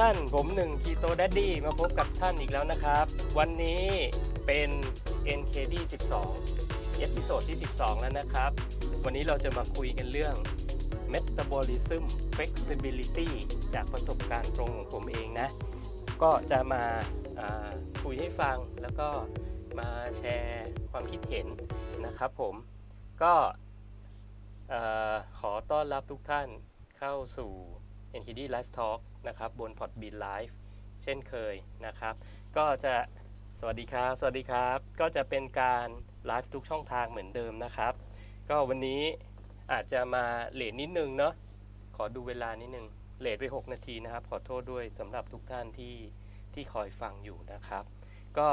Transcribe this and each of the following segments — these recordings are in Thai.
ท่าน ผมหนึ่ง Keto Daddy มาพบกับท่านอีกแล้วนะครับ วันนี้เป็น NKD 12 episode ที่ 12 แล้วนะครับ วันนี้เราจะมาคุยกันเรื่อง Metabolism Flexibility จากประสบการณ์ตรงของผมเองนะ ก็จะมาคุยให้ฟังแล้วก็มาแชร์ความคิดเห็นนะครับผม ก็ขอต้อนรับทุกท่านเข้าสู่ NKD Live Talk นะครับบน Podbean Live เช่นเคยนะครับ ก็จะสวัสดีครับ สวัสดีครับ ก็จะเป็นการไลฟ์ทุกช่องทางเหมือนเดิมนะครับ ก็วันนี้อาจจะมาเลทนิดนึงเนาะขอดูเวลานิดนึงเลทไป 6 นาทีนะครับ ขอโทษด้วยสำหรับทุกท่านที่ที่คอยฟังอยู่นะครับ ก็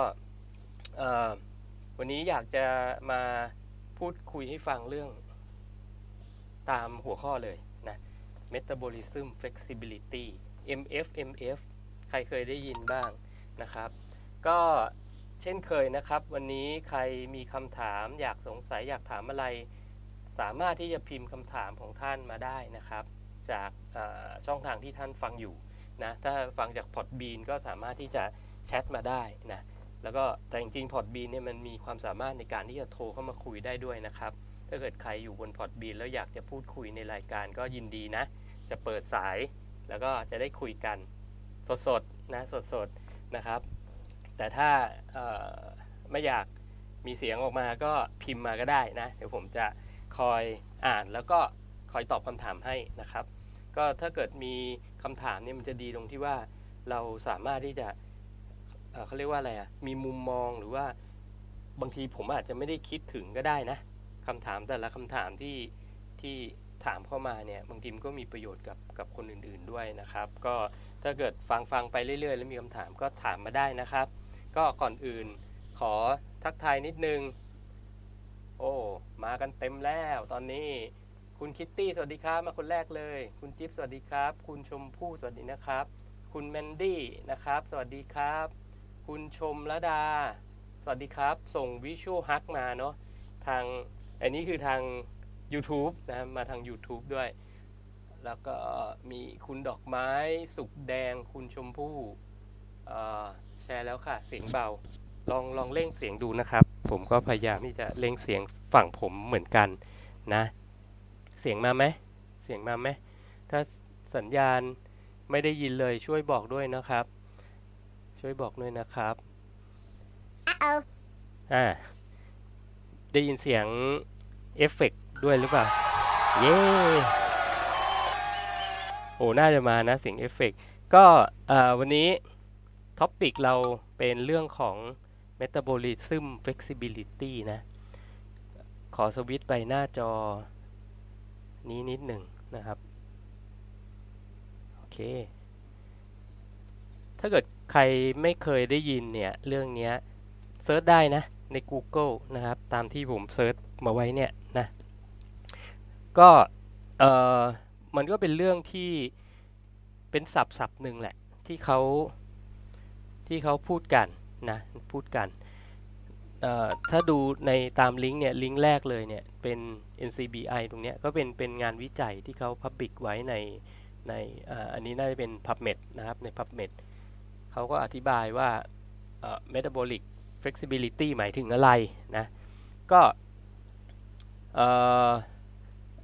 วันนี้อยากจะมาพูดคุยให้ฟังเรื่องตามหัวข้อเลย Metabolism Flexibility MFMF ใครเคยได้ยินบ้างนะครับ ก็เช่นเคยนะครับ วันนี้ใครมีคำถามอยากสงสัยอยากถามอะไร สามารถที่จะพิมพ์คำถามของท่านมาได้นะครับ จากช่องทางที่ท่านฟังอยู่นะถ้าฟังจาก Podbean ก็สามารถที่จะแชทมาได้นะแล้วก็แต่จริงๆ Podbean เนี่ยมันมีความสามารถในการที่จะโทรเข้ามาคุยได้ด้วยนะครับ ถ้าเกิดใครอยู่บน Podbean แล้วอยากจะพูดคุยในรายการก็ยินดีนะ จะเปิดสายแล้วก็จะได้คุยกันสดๆนะสดๆนะครับ แต่ถ้าไม่อยากมีเสียงออกมาก็พิมพ์มาก็ได้นะ เดี๋ยวผมจะคอยอ่านแล้วก็คอยตอบคำถามให้นะครับ ก็ถ้าเกิดมีคำถามเนี่ยมันจะดีตรงที่ว่าเราสามารถที่จะเเขาเรียกว่าอะไรอะมีมุมมองหรือว่าบางทีผมอาจจะไม่ได้คิดถึงก็ได้นะ คำถามแต่ละคำถามที่ที่ถามเข้ามาเนี่ยบางทีมันก็มีประโยชน์กับกับคนอื่นๆด้วยนะครับ ก็ถ้าเกิดฟังฟังไปเรื่อยๆ แล้วมีคำถามก็ถามมาได้นะครับ ก็ก่อนอื่นขอทักทายนิดนึง โอ้มากันเต็มแล้วตอนนี้คุณคิตตี้สวัสดีครับมาคนแรกเลย คุณจิ๊บสวัสดีครับ คุณชมพู่สวัสดีนะครับ คุณแมนดี้นะครับ สวัสดีครับ คุณชมละดา สวัสดีครับ ส่ง virtual hug มาเนาะทาง อันนี้คือทาง YouTube นะมาทาง YouTube ด้วย แล้วก็มีคุณดอกไม้สุกแดงคุณชมพู่เอ่อแชร์แล้วค่ะ เสียงเบา ลองลองเร่งเสียงดูนะครับ ผมก็พยายามที่จะเร่งเสียงฝั่งผมเหมือนกันนะ เสียงมาไหมเสียงมาไหมถ้าสัญญาณไม่ได้ยินเลยช่วยบอกด้วยนะครับ ช่วยบอกด้วยนะครับ Uh-oh. อ่า ได้ยินเสียงเอฟเฟกต์ด้วยหรือเปล่า เย้โอ้ น่าจะมานะเสียงเอฟเฟกต์ก็วันนี้ topic เราเป็นเรื่องของ Metabolism Flexibility นะ ขอสวิตช์ไปหน้าจอนี้นิดหนึ่งนะครับ โอเค ถ้าเกิดใครไม่เคยได้ยินเนี่ย เรื่องนี้ search ได้นะ ใน Google นะครับ ตามที่ผม search มาไว้เนี่ยนะก็เออมันก็เป็นเรื่องที่เป็นศัพท์ศัพท์หนึ่งแหละ ที่เขาที่เขาพูดกันนะพูดกันถ้าดูในตามลิงก์เนี่ยลิงก์แรกเลยเนี่ยเป็น NCBI ตรงเนี้ยก็เป็นเป็นงานวิจัยที่เขา Public ไว้ในในอ,อันนี้น่าจะเป็น PubMed นะครับใน PubMed เขาก็อธิบายว่าเออ metabolic flexibility หมายถึงอะไรนะ ก็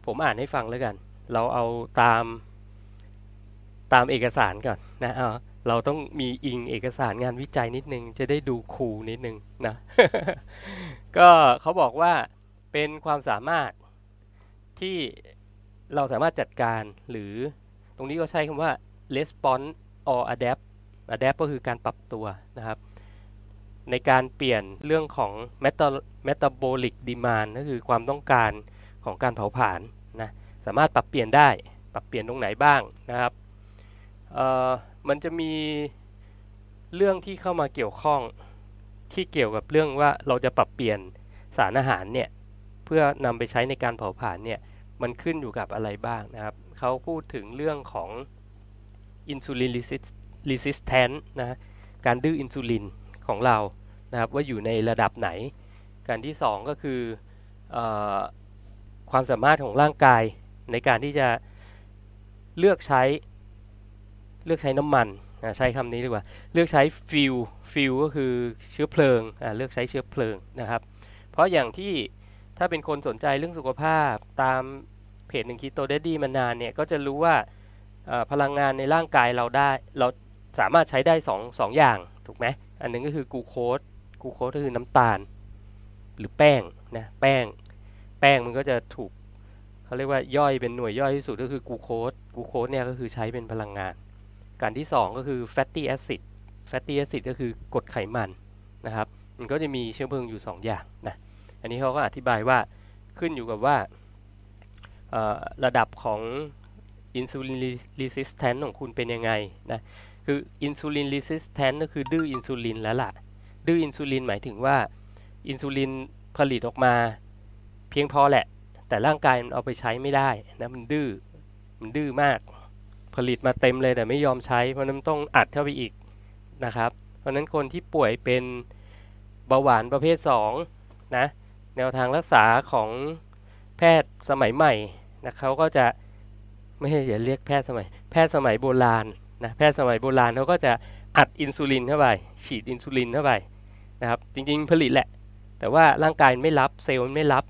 ผมอ่านให้ฟังแล้วกัน เราเอาตามตามเอกสารก่อนนะเเราต้องมีอิงเอกสารงานวิจัยนิดนึง จะได้ดูคูลนิดนึงนะ ก็เขาบอกว่าเป็นความสามารถที่เราสามารถจัดการหรือตรงนี้ก็ใช้คำว่า response or adapt adapt ก็คือการปรับตัวนะครับ ในการเปลี่ยนเรื่องของ meta- metabolic demand ก็คือความต้องการของการเผาผลาญนะสามารถปรับเปลี่ยนได้ปรับเปลี่ยนตรงไหนบ้างนะครับมันจะมีเรื่องที่เข้ามาเกี่ยวข้องที่เกี่ยวกับเรื่องว่าเราจะปรับเปลี่ยนสารอาหารเนี่ยเพื่อนำไปใช้ในการเผาผลาญเนี่ยมันขึ้นอยู่กับอะไรบ้างนะครับเขาพูดถึงเรื่องของ insulin resist- resistance นะการดื้ออินซูลิน ของเรานะครับว่าอยู่ในระดับไหน การที่สองก็คืออความสามารถของร่างกายในการที่จะเลือกใช้เลือกใช้น้ำมันใช้คำนี้ดีกว่าเลือกใช้ fuel fuel ก็คือเชื้อเพลิงเลือกใช้เชื้อเพลิงนะครับ เพราะอย่างที่ถ้าเป็นคนสนใจเรื่องสุขภาพตามเพจหนึ่งคีโต Daddy มานานเนี่ยก็จะรู้ว่าพลังงานในร่างกายเราได้เราสามารถใช้ได้2อสองอย่างถูกไหม อันนึงก็คือกูโคสกูโคสก็คือน้ำตาล หรือแป้งนะแป้ง แป้งมันก็จะถูกเขาเรียกว่าย่อยเป็นหน่วยย่อยที่สุดก็คือกูโคสกูโคสเนี่ยก็คือใช้เป็นพลังงาน การที่ 2 ก็คือ fatty acid fatty acid ก็คือกรดไขมันนะครับ มันก็จะมีเชื้อเพลิงอยู่ 2 อย่างนะ อันนี้เขาก็อธิบายว่าขึ้นอยู่กับว่าระดับของอินซูลินรีสิสแทนของคุณเป็นยังไงนะ คืออินซูลินรีสิสแทนก็คือดื้ออินซูลินแล้วล่ะ ดื้ออินซูลินหมายถึงว่าอินซูลินผลิตออกมา เพียงพอแหละ แต่ร่างกายมันเอาไปใช้ไม่ได้นะมันดื้อมันดื้อมาก ผลิตมาเต็มเลยแต่ไม่ยอมใช้ เพราะนั้นต้องอัดเข้าไปอีกนะครับ เพราะนั้นคนที่ป่วยเป็นเบาหวานประเภท2นะแนวทางรักษาของแพทย์สมัยใหม่นะเขาก็จะไม่ใช่อย่าเรียกแพทย์สมัย แพทย์สมัยโบราณ นะแพทย์สมัยโบราณเขาก็จะอัดอินซูลินเข้าไปฉีดอินซูลินเข้าไปนะครับจริงๆผลิตแหละ แต่ว่าร่างกายไม่รับเซลล์ไม่รับ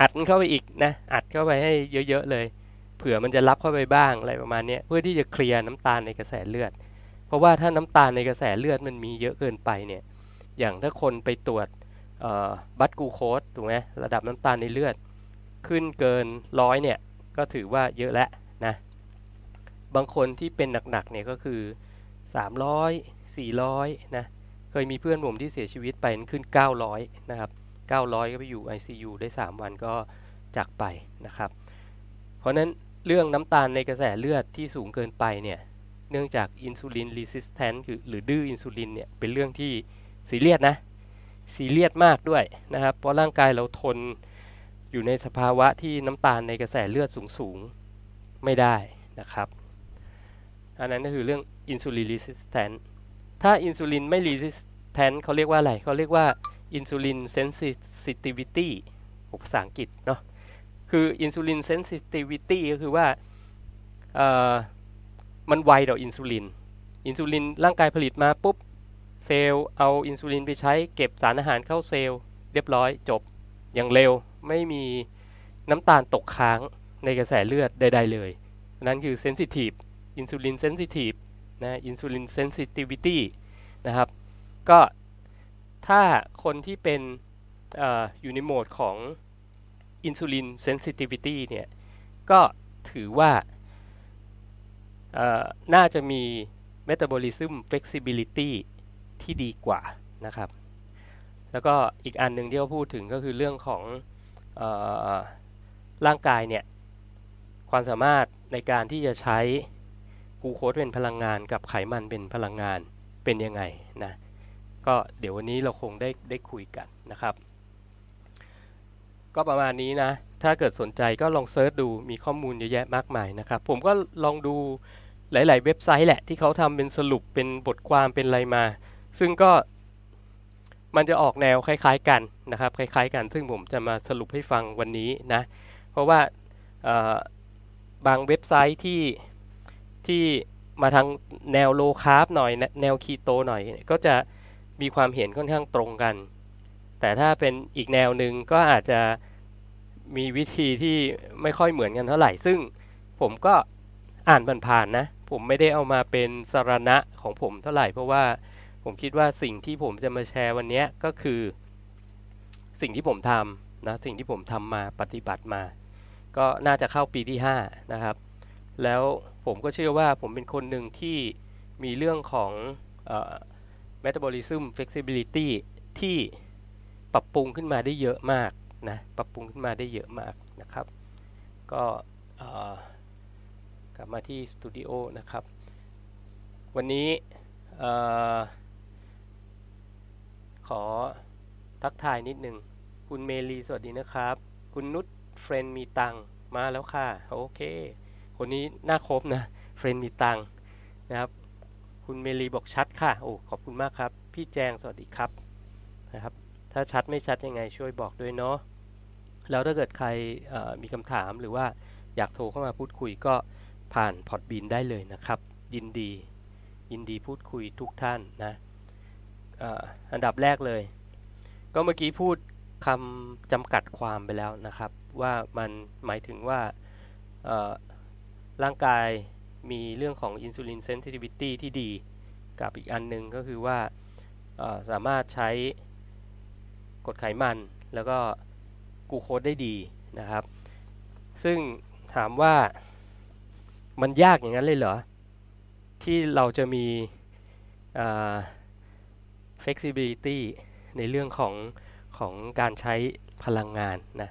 อัดมันเข้าไปอีกนะอัดเข้าไปให้เยอะๆเลย เผื่อมันจะรับเข้าไปบ้างอะไรประมาณนี้เพื่อที่จะเคลียร์น้ำตาลในกระแสเลือด เพราะว่าถ้าน้ำตาลในกระแสเลือดมันมีเยอะเกินไปเนี่ยอย่างถ้าคนไปตรวจบัตกูโคสถูกไหมระดับน้ำตาลในเลือด ขึ้นเกินร้อยเนี่ยก็ถือว่าเยอะแล้วนะ บางคนที่เป็นหนักๆเนี่ยก็คือ 300 400นะเคยมีเพื่อนผมที่เสียชีวิตไปขึ้น 900นะครับ900 ก็ไปอยู่ ICU ได้ 3 วันก็จากไปนะครับ เพราะนั้นเรื่องน้ำตาลในกระแสเลือดที่สูงเกินไปเนี่ยเนื่องจาก insulin resistance หรือดื้ออินซูลินเนี่ยเป็นเรื่องที่ซีเรียสนะซีเรียสมากด้วยนะครับ เพราะร่างกายเราทนอยู่ในสภาวะที่น้ำตาลในกระแสเลือดสูงๆ ไม่ได้นะครับ อันนั้นก็คือเรื่อง insulin resistance ถ้าอินซูลินไม่ resistance เขาเรียกว่าอะไรเขาเรียกว่า insulin sensitivityภาษาอังกฤษเนาะคือ insulin sensitivity ก็คือว่ามันไวต่ออินซูลิน อินซูลินร่างกายผลิตมาปุ๊บ เซลล์เอาอินซูลินไปใช้เก็บสารอาหารเข้าเซลล์เรียบร้อยจบอย่างเร็วไม่มีน้ำตาลตกค้างในกระแสเลือดใด ๆ เลย นั้นคือ sensitive insulin sensitive นะ insulin sensitivity นะครับก็ถ้าคนที่เป็นออยู่ในโหมดของอินซูลินเซนซิทิวิตี้เนี่ยก็ถือว่าน่าจะมี metabolism flexibility ที่ดีกว่านะครับ แล้วก็อีกอันหนึ่งที่เขาพูดถึงก็คือเรื่องของออร่างกายเนี่ยความสามารถในการที่จะใช้ กูโคสเป็นพลังงานกับไขมันเป็นพลังงานเป็นยังไงนะก็เดี๋ยววันนี้เราคงได้ได้คุยกันนะครับ ก็ประมาณนี้นะ ถ้าเกิดสนใจก็ลองเซิร์ชดูมีข้อมูลเยอะแยะมากมายนะครับ ผมก็ลองดูหลาย ๆ เว็บไซต์แหละที่เขาทำเป็นสรุปเป็นบทความเป็นอะไรมา ซึ่งก็มันจะออกแนวคล้าย ๆ กันนะครับ คล้าย ๆ กัน ซึ่งผมจะมาสรุปให้ฟังวันนี้นะ เพราะว่าบางเว็บไซต์ที่ ที่มาทางแนวโลคาร์บหน่อย แนวคีโตหน่อย ก็จะมีความเห็นค่อนข้างตรงกัน แต่ถ้าเป็นอีกแนวหนึ่งก็อาจจะมีวิธีที่ไม่ค่อยเหมือนกันเท่าไหร่ ซึ่งผมก็อ่านผ่านๆนะ ผมไม่ได้เอามาเป็นสารณะของผมเท่าไหร่ เพราะว่าผมคิดว่าสิ่งที่ผมจะมาแชร์วันนี้ก็คือ สิ่งที่ผมทำนะ สิ่งที่ผมทำมาปฏิบัติมา ก็น่าจะเข้าปีที่ 5 นะครับ แล้ว ผมก็เชื่อว่าผมเป็นคนหนึ่งที่มีเรื่องของ metabolism flexibility ที่ปรับปรุงขึ้นมาได้เยอะมากนะปรับปรุงขึ้นมาได้เยอะมากนะครับ ก็กลับมาที่สตูดิโอนะครับ วันนี้ขอทักทายนิดหนึ่งคุณเมลีสวัสดีนะครับ คุณนุชเฟรนมีตังมาแล้วค่ะ โอเค คนนี้น่าครบนะเฟรนมีตังนะครับ คุณเมลีบอกชัดค่ะ โอ้ขอบคุณมากครับ พี่แจงสวัสดีครับนะครับ ถ้าชัดไม่ชัดยังไงช่วยบอกด้วยเนาะแล้วถ้าเกิดใครมีคำถามหรือว่าอยากโทรเข้ามาพูดคุยก็ผ่านพอดบีนได้เลยนะครับ ยินดี ยินดีพูดคุยทุกท่านนะอันดับแรกเลย ก็เมื่อกี้พูดคำจำกัดความไปแล้วนะครับ ว่ามันหมายถึงว่า ร่างกายมีเรื่องของอินซูลินเซนซิทิวิตี้ที่ดีกับอีกอันหนึ่งก็คือว่าสามารถใช้กดไขมัน แล้วก็กูโคดได้ดีนะครับ ซึ่งถามว่ามันยากอย่างนั้นเลยเหรอ ที่เราจะมี flexibility ในเรื่องของของการใช้พลังงานนะ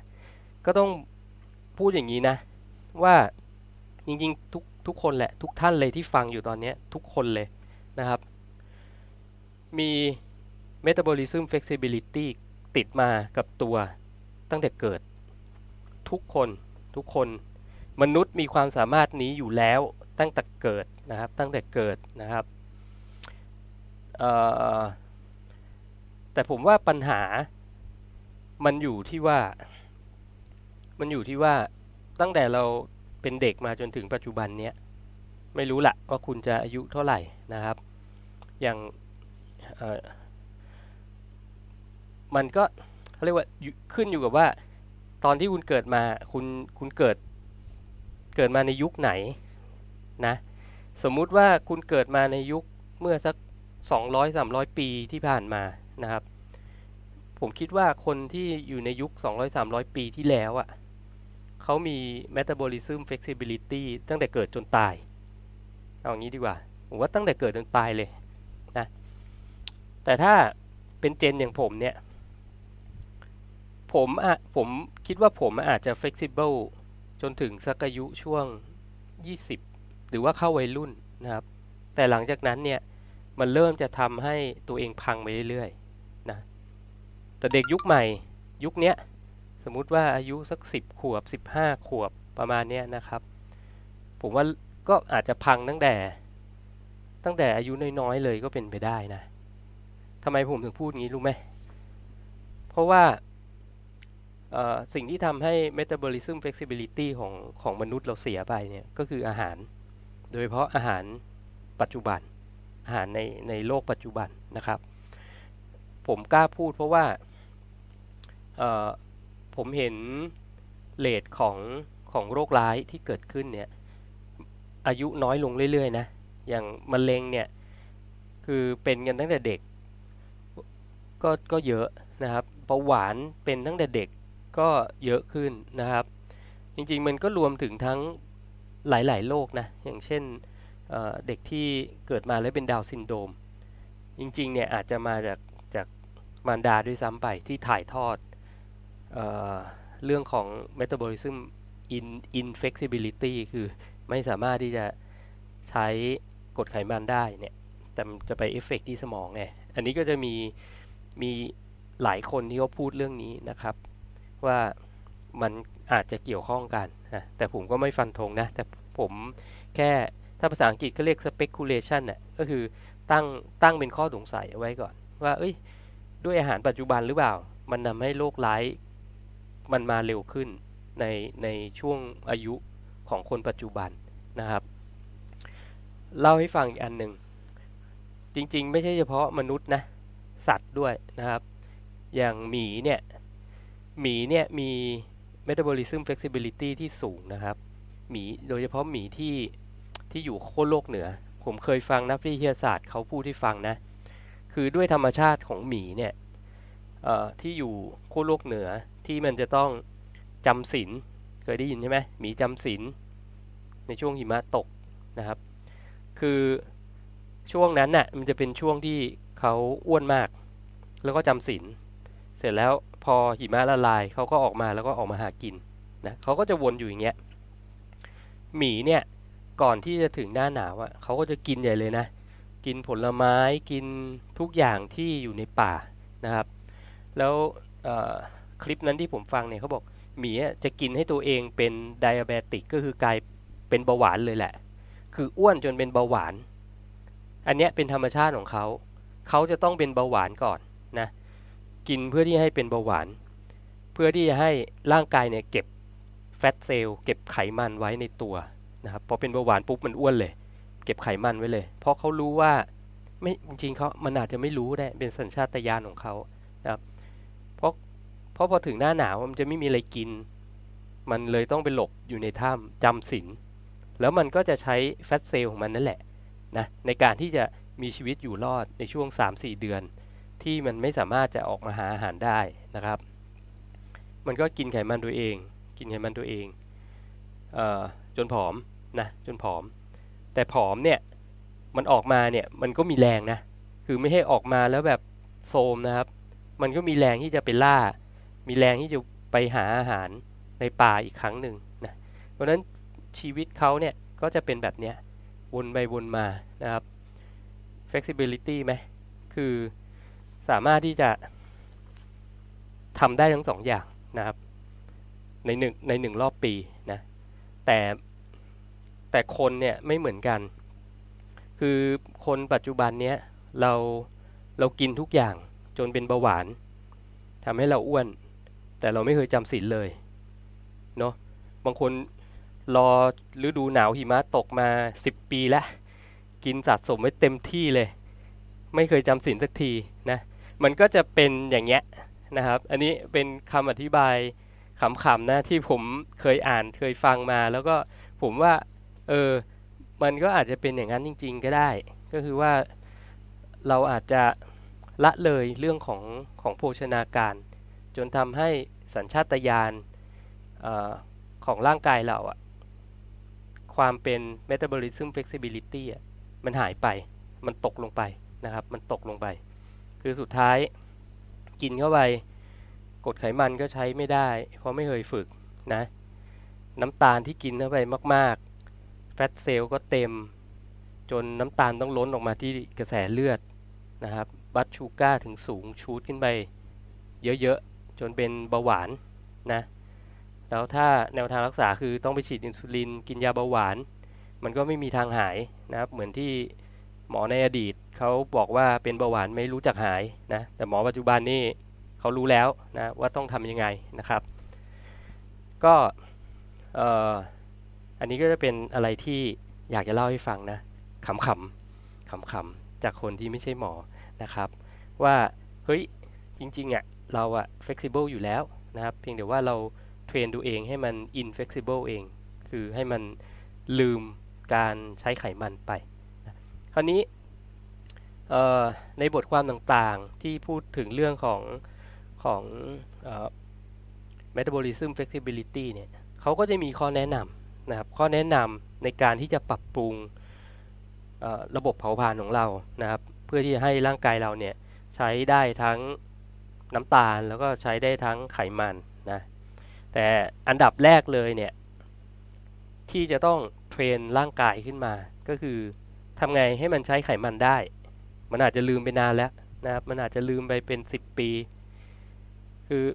ก็ต้องพูดอย่างนี้นะ ว่า จริงๆทุกทุกคนแหละทุกท่านเลยที่ฟังอยู่ตอนนี้ทุกคนเลยนะครับ มี metabolism flexibility ติดมากับตัวตั้งแต่เกิด ทุกคนทุกคนมนุษย์มีความสามารถนี้อยู่แล้วตั้งแต่เกิดนะครับ ตั้งแต่เกิดนะครับแต่ผมว่าปัญหามันอยู่ที่ว่า มันอยู่ที่ว่าตั้งแต่เรา เป็นเด็กมาจนถึงปัจจุบันเนี้ยไม่รู้ละว่าคุณจะอายุเท่าไหร่นะครับ อย่างมันก็เขาเรียกว่าขึ้นอยู่กับว่า ตอนที่คุณเกิดมาคุณคุณเกิดเกิดมาในยุคไหนนะ สมมุติว่าคุณเกิดมาในยุคเมื่อสัก 200-300 ปีที่ผ่านมานะครับ ผมคิดว่าคนที่อยู่ในยุค 200-300 ปีที่แล้วอะ่ะ เขามี metabolism flexibility ตั้งแต่เกิดจนตาย เอางี้ดีกว่าผมว่าตั้งแต่เกิดจนตายเลยนะแต่ถ้าเป็นเจนอย่างผมเนี่ย ผมอะผมคิดว่าผมอาจจะ flexible จนถึงสักอายุช่วง 20 หรือว่าเข้าวัยรุ่นนะครับ แต่หลังจากนั้นเนี่ย มันเริ่มจะทำให้ตัวเองพังไปเรื่อยๆนะแต่เด็กยุคใหม่ยุคนี้ส มมุติว่าอายุสัก 10 ขวบ 15 ขวบประมาณนี้นะครับ ผมว่าก็อาจจะพังตั้งแต่ ตั้งแต่อายุน้อยๆเลยก็เป็นไปได้นะทำไมผมถึงพูดงี้รู้ไหม เพราะว่าสิ่งที่ทำให้ metabolism flexibility ของของมนุษย์เราเสียไปเนี่ยก็คืออาหาร โดยเฉพาะอาหารปัจจุบัน อาหารในในโลกปัจจุบันนะครับ ผมกล้าพูดเพราะว่า ผมเห็นเลทของของโรคร้ายที่เกิดขึ้นเนี่ยอายุน้อยลงเรื่อยๆนะอย่างมะเร็งเนี่ยคือเป็นกันตั้งแต่เด็กก็ก็เยอะนะครับเบาหวานเป็นตั้งแต่เด็กก็เยอะขึ้นนะครับ จริงๆมันก็รวมถึงทั้งหลายๆโรคนะอย่างเช่นเเด็กที่เกิดมาแล้วเป็น Down syndrome จริงๆเนี่ยอาจจะมาจากจากมารดาด้วยซ้ำไปที่ถ่ายทอด เเรื่องของ metabolism in inflexibility คือไม่สามารถที่จะใช้กรดไขมันได้เนี่ย แต่จะไปเอฟเฟกที่สมองไงอันนี้ก็จะมีมีหลายคนที่เขาพูดเรื่องนี้นะครับ ว่ามันอาจจะเกี่ยวข้องกันนะแต่ผมก็ไม่ฟันธงนะ แต่ผมแค่ถ้าภาษาอังกฤษก็เรียก speculation น่ะก็คือตั้งตั้งเป็นข้อสงสัยเอาไว้ก่อน ว่า เอ้ย ด้วยอาหารปัจจุบันหรือเปล่า มันทาให้โรคร้าย มันมาเร็วขึ้นในในช่วงอายุของคนปัจจุบันนะครับ เล่าให้ฟังอีกอันหนึ่ง จริงๆ ไม่ใช่เฉพาะมนุษย์นะ สัตว์ด้วยนะครับ อย่างหมีเนี่ยหมีเนี่ยมี metabolism flexibility ที่สูงนะครับหมีโดยเฉพาะหมีที่ที่อยู่โคโลกเหนือ ผมเคยฟังนักวิทยาศาสตร์เขาพูดที่ฟังนะ คือด้วยธรรมชาติของหมีเนี่ยที่อยู่โคโลกเหนือ ที่มันจะต้องจำศีลเคยได้ยินใช่ไหมหมีจำศีลในช่วงหิมะตกนะครับ คือช่วงนั้นน่ะมันจะเป็นช่วงที่เขาอ้วนมาก แล้วก็จำศีลเสร็จแล้วพอหิมะละลายเขาก็ออกมาแล้วก็ออกมาหากินนะเขาก็จะวนอยู่อย่างเงี้ยหมีเนี่ยก่อนที่จะถึงหน้าหนาวอะเขาก็จะกินใหญ่เลยนะ กินผลไม้กินทุกอย่างที่อยู่ในป่านะครับ แล้ว คลิปนั้นที่ผมฟังเนี่ยเขาบอกหมีจะกินให้ตัวเองเป็นไดอะเบติกก็คือกลายเป็นเบาหวานเลยแหละ คืออ้วนจนเป็นเบาหวาน อันนี้เป็นธรรมชาติของเขา เขาจะต้องเป็นเบาหวานก่อนนะ กินเพื่อที่ให้เป็นเบาหวาน เพื่อที่จะให้ร่างกายเนี่ยเก็บแฟตเซลล์เก็บไขมันไว้ในตัวนะครับ พอเป็นเบาหวานปุ๊บมันอ้วนเลย เก็บไขมันไว้เลย เพราะเขารู้ว่าไม่จริงเขามันอาจจะไม่รู้ได้ เป็นสัญชาตญาณของเขานะครับ เพราะพอถึงหน้าหนาวมันจะไม่มีอะไรกิน มันเลยต้องไปหลบอยู่ในถ้ำจำศีลแล้วมันก็จะใช้แฟตเซลของมันนั่นแหละนะในการที่จะมีชีวิตอยู่รอดในช่วง 3-4 เดือน ที่มันไม่สามารถจะออกมาหาอาหารได้นะครับ มันก็กินไขมันตัวเอง กินไขมันตัวเองเออจนผอมนะจนผอม แต่ผอมเนี่ยมันออกมาเนี่ยมันก็มีแรงนะ คือไม่ให้ออกมาแล้วแบบโซมนะครับ มันก็มีแรงที่จะไปล่า มีแรงที่จะไปหาอาหารในป่าอีกครั้งหนึ่งนะเพราะนั้นชีวิตเขาเนี่ยก็จะเป็นแบบเนี้ยวนไปวนมานะครับ flexibility ไหมคือสามารถที่จะทำได้ทั้งสองอย่างนะครับ ในหนึ่งในหนึ่งรอบปีนะแต่แต่คนเนี่ยไม่เหมือนกัน คือคนปัจจุบันเนี้ยเราเรากินทุกอย่างจนเป็นเบาหวานทำให้เราอ้วน แต่เราไม่เคยจำศีลเลยเนาะบางคนรอฤดูหนาวหิมะตกมาสิบปีแล้ว กินสะสมไว้เต็มที่เลย ไม่เคยจำศีลสักทีนะมันก็จะเป็นอย่างเงี้ยนะครับ อันนี้เป็นคำอธิบายขำๆนะที่ผมเคยอ่านเคยฟังมา แล้วก็ผมว่าเออมันก็อาจจะเป็นอย่างนั้นจริง ๆ ก็ได้ ก็คือว่าเราอาจจะละเลยเรื่องของของโภชนาการ จนทำให้สัญชาตญาณของร่างกายเราอะความเป็น metabolism flexibility อะมันหายไป มันตกลงไปนะครับ มันตกลงไป คือสุดท้ายกินเข้าไปกดไขมันก็ใช้ไม่ได้ เพราะไม่เคยฝึกนะ น้ำตาลที่กินเข้าไปมากๆ แฟตเซลล์ก็เต็ม จนน้ำตาลต้องล้นออกมาที่กระแสเลือดนะครับ บัตชูก้าถึงสูงชูดขึ้นไปเยอะๆ จนเป็นเบาหวานนะแล้วถ้าแนวทางรักษาคือต้องไปฉีดอินซูลินกินยาเบาหวาน มันก็ไม่มีทางหายนะครับ เหมือนที่หมอในอดีตเขาบอกว่าเป็นเบาหวานไม่รู้จักหายนะแต่หมอปัจจุบันนี่เขารู้แล้วนะว่าต้องทำยังไงนะครับ ก็อันนี้ก็จะเป็นอะไรที่อยากจะเล่าให้ฟังนะขำๆขำๆจากคนที่ไม่ใช่หมอนะครับ ว่าเฮ้ยจริงๆอะ เราอะ flexible อยู่แล้วนะครับ เพียงแต่ว่าเราเทรนตัวเองให้มัน inflexible เอง คือให้มันลืมการใช้ไขมันไป คราวนี้ในบทความต่างๆที่พูดถึงเรื่องของของ metabolism flexibility เนี่ยเขาก็จะมีข้อแนะนำนะครับ ข้อแนะนำในการที่จะปรับปรุงระบบเผาผลาญของเรานะครับ เพื่อที่จะให้ร่างกายเราเนี่ยใช้ได้ทั้ง น้ำตาลแล้วก็ใช้ได้ทั้งไขมันนะแต่อันดับแรกเลยเนี่ยที่จะต้องเทรนร่างกายขึ้นมา ก็คือทำไงให้มันใช้ไขมันได้ มันอาจจะลืมไปนานแล้วนะครับมันอาจจะลืมไปเป็น 10 ปี คือ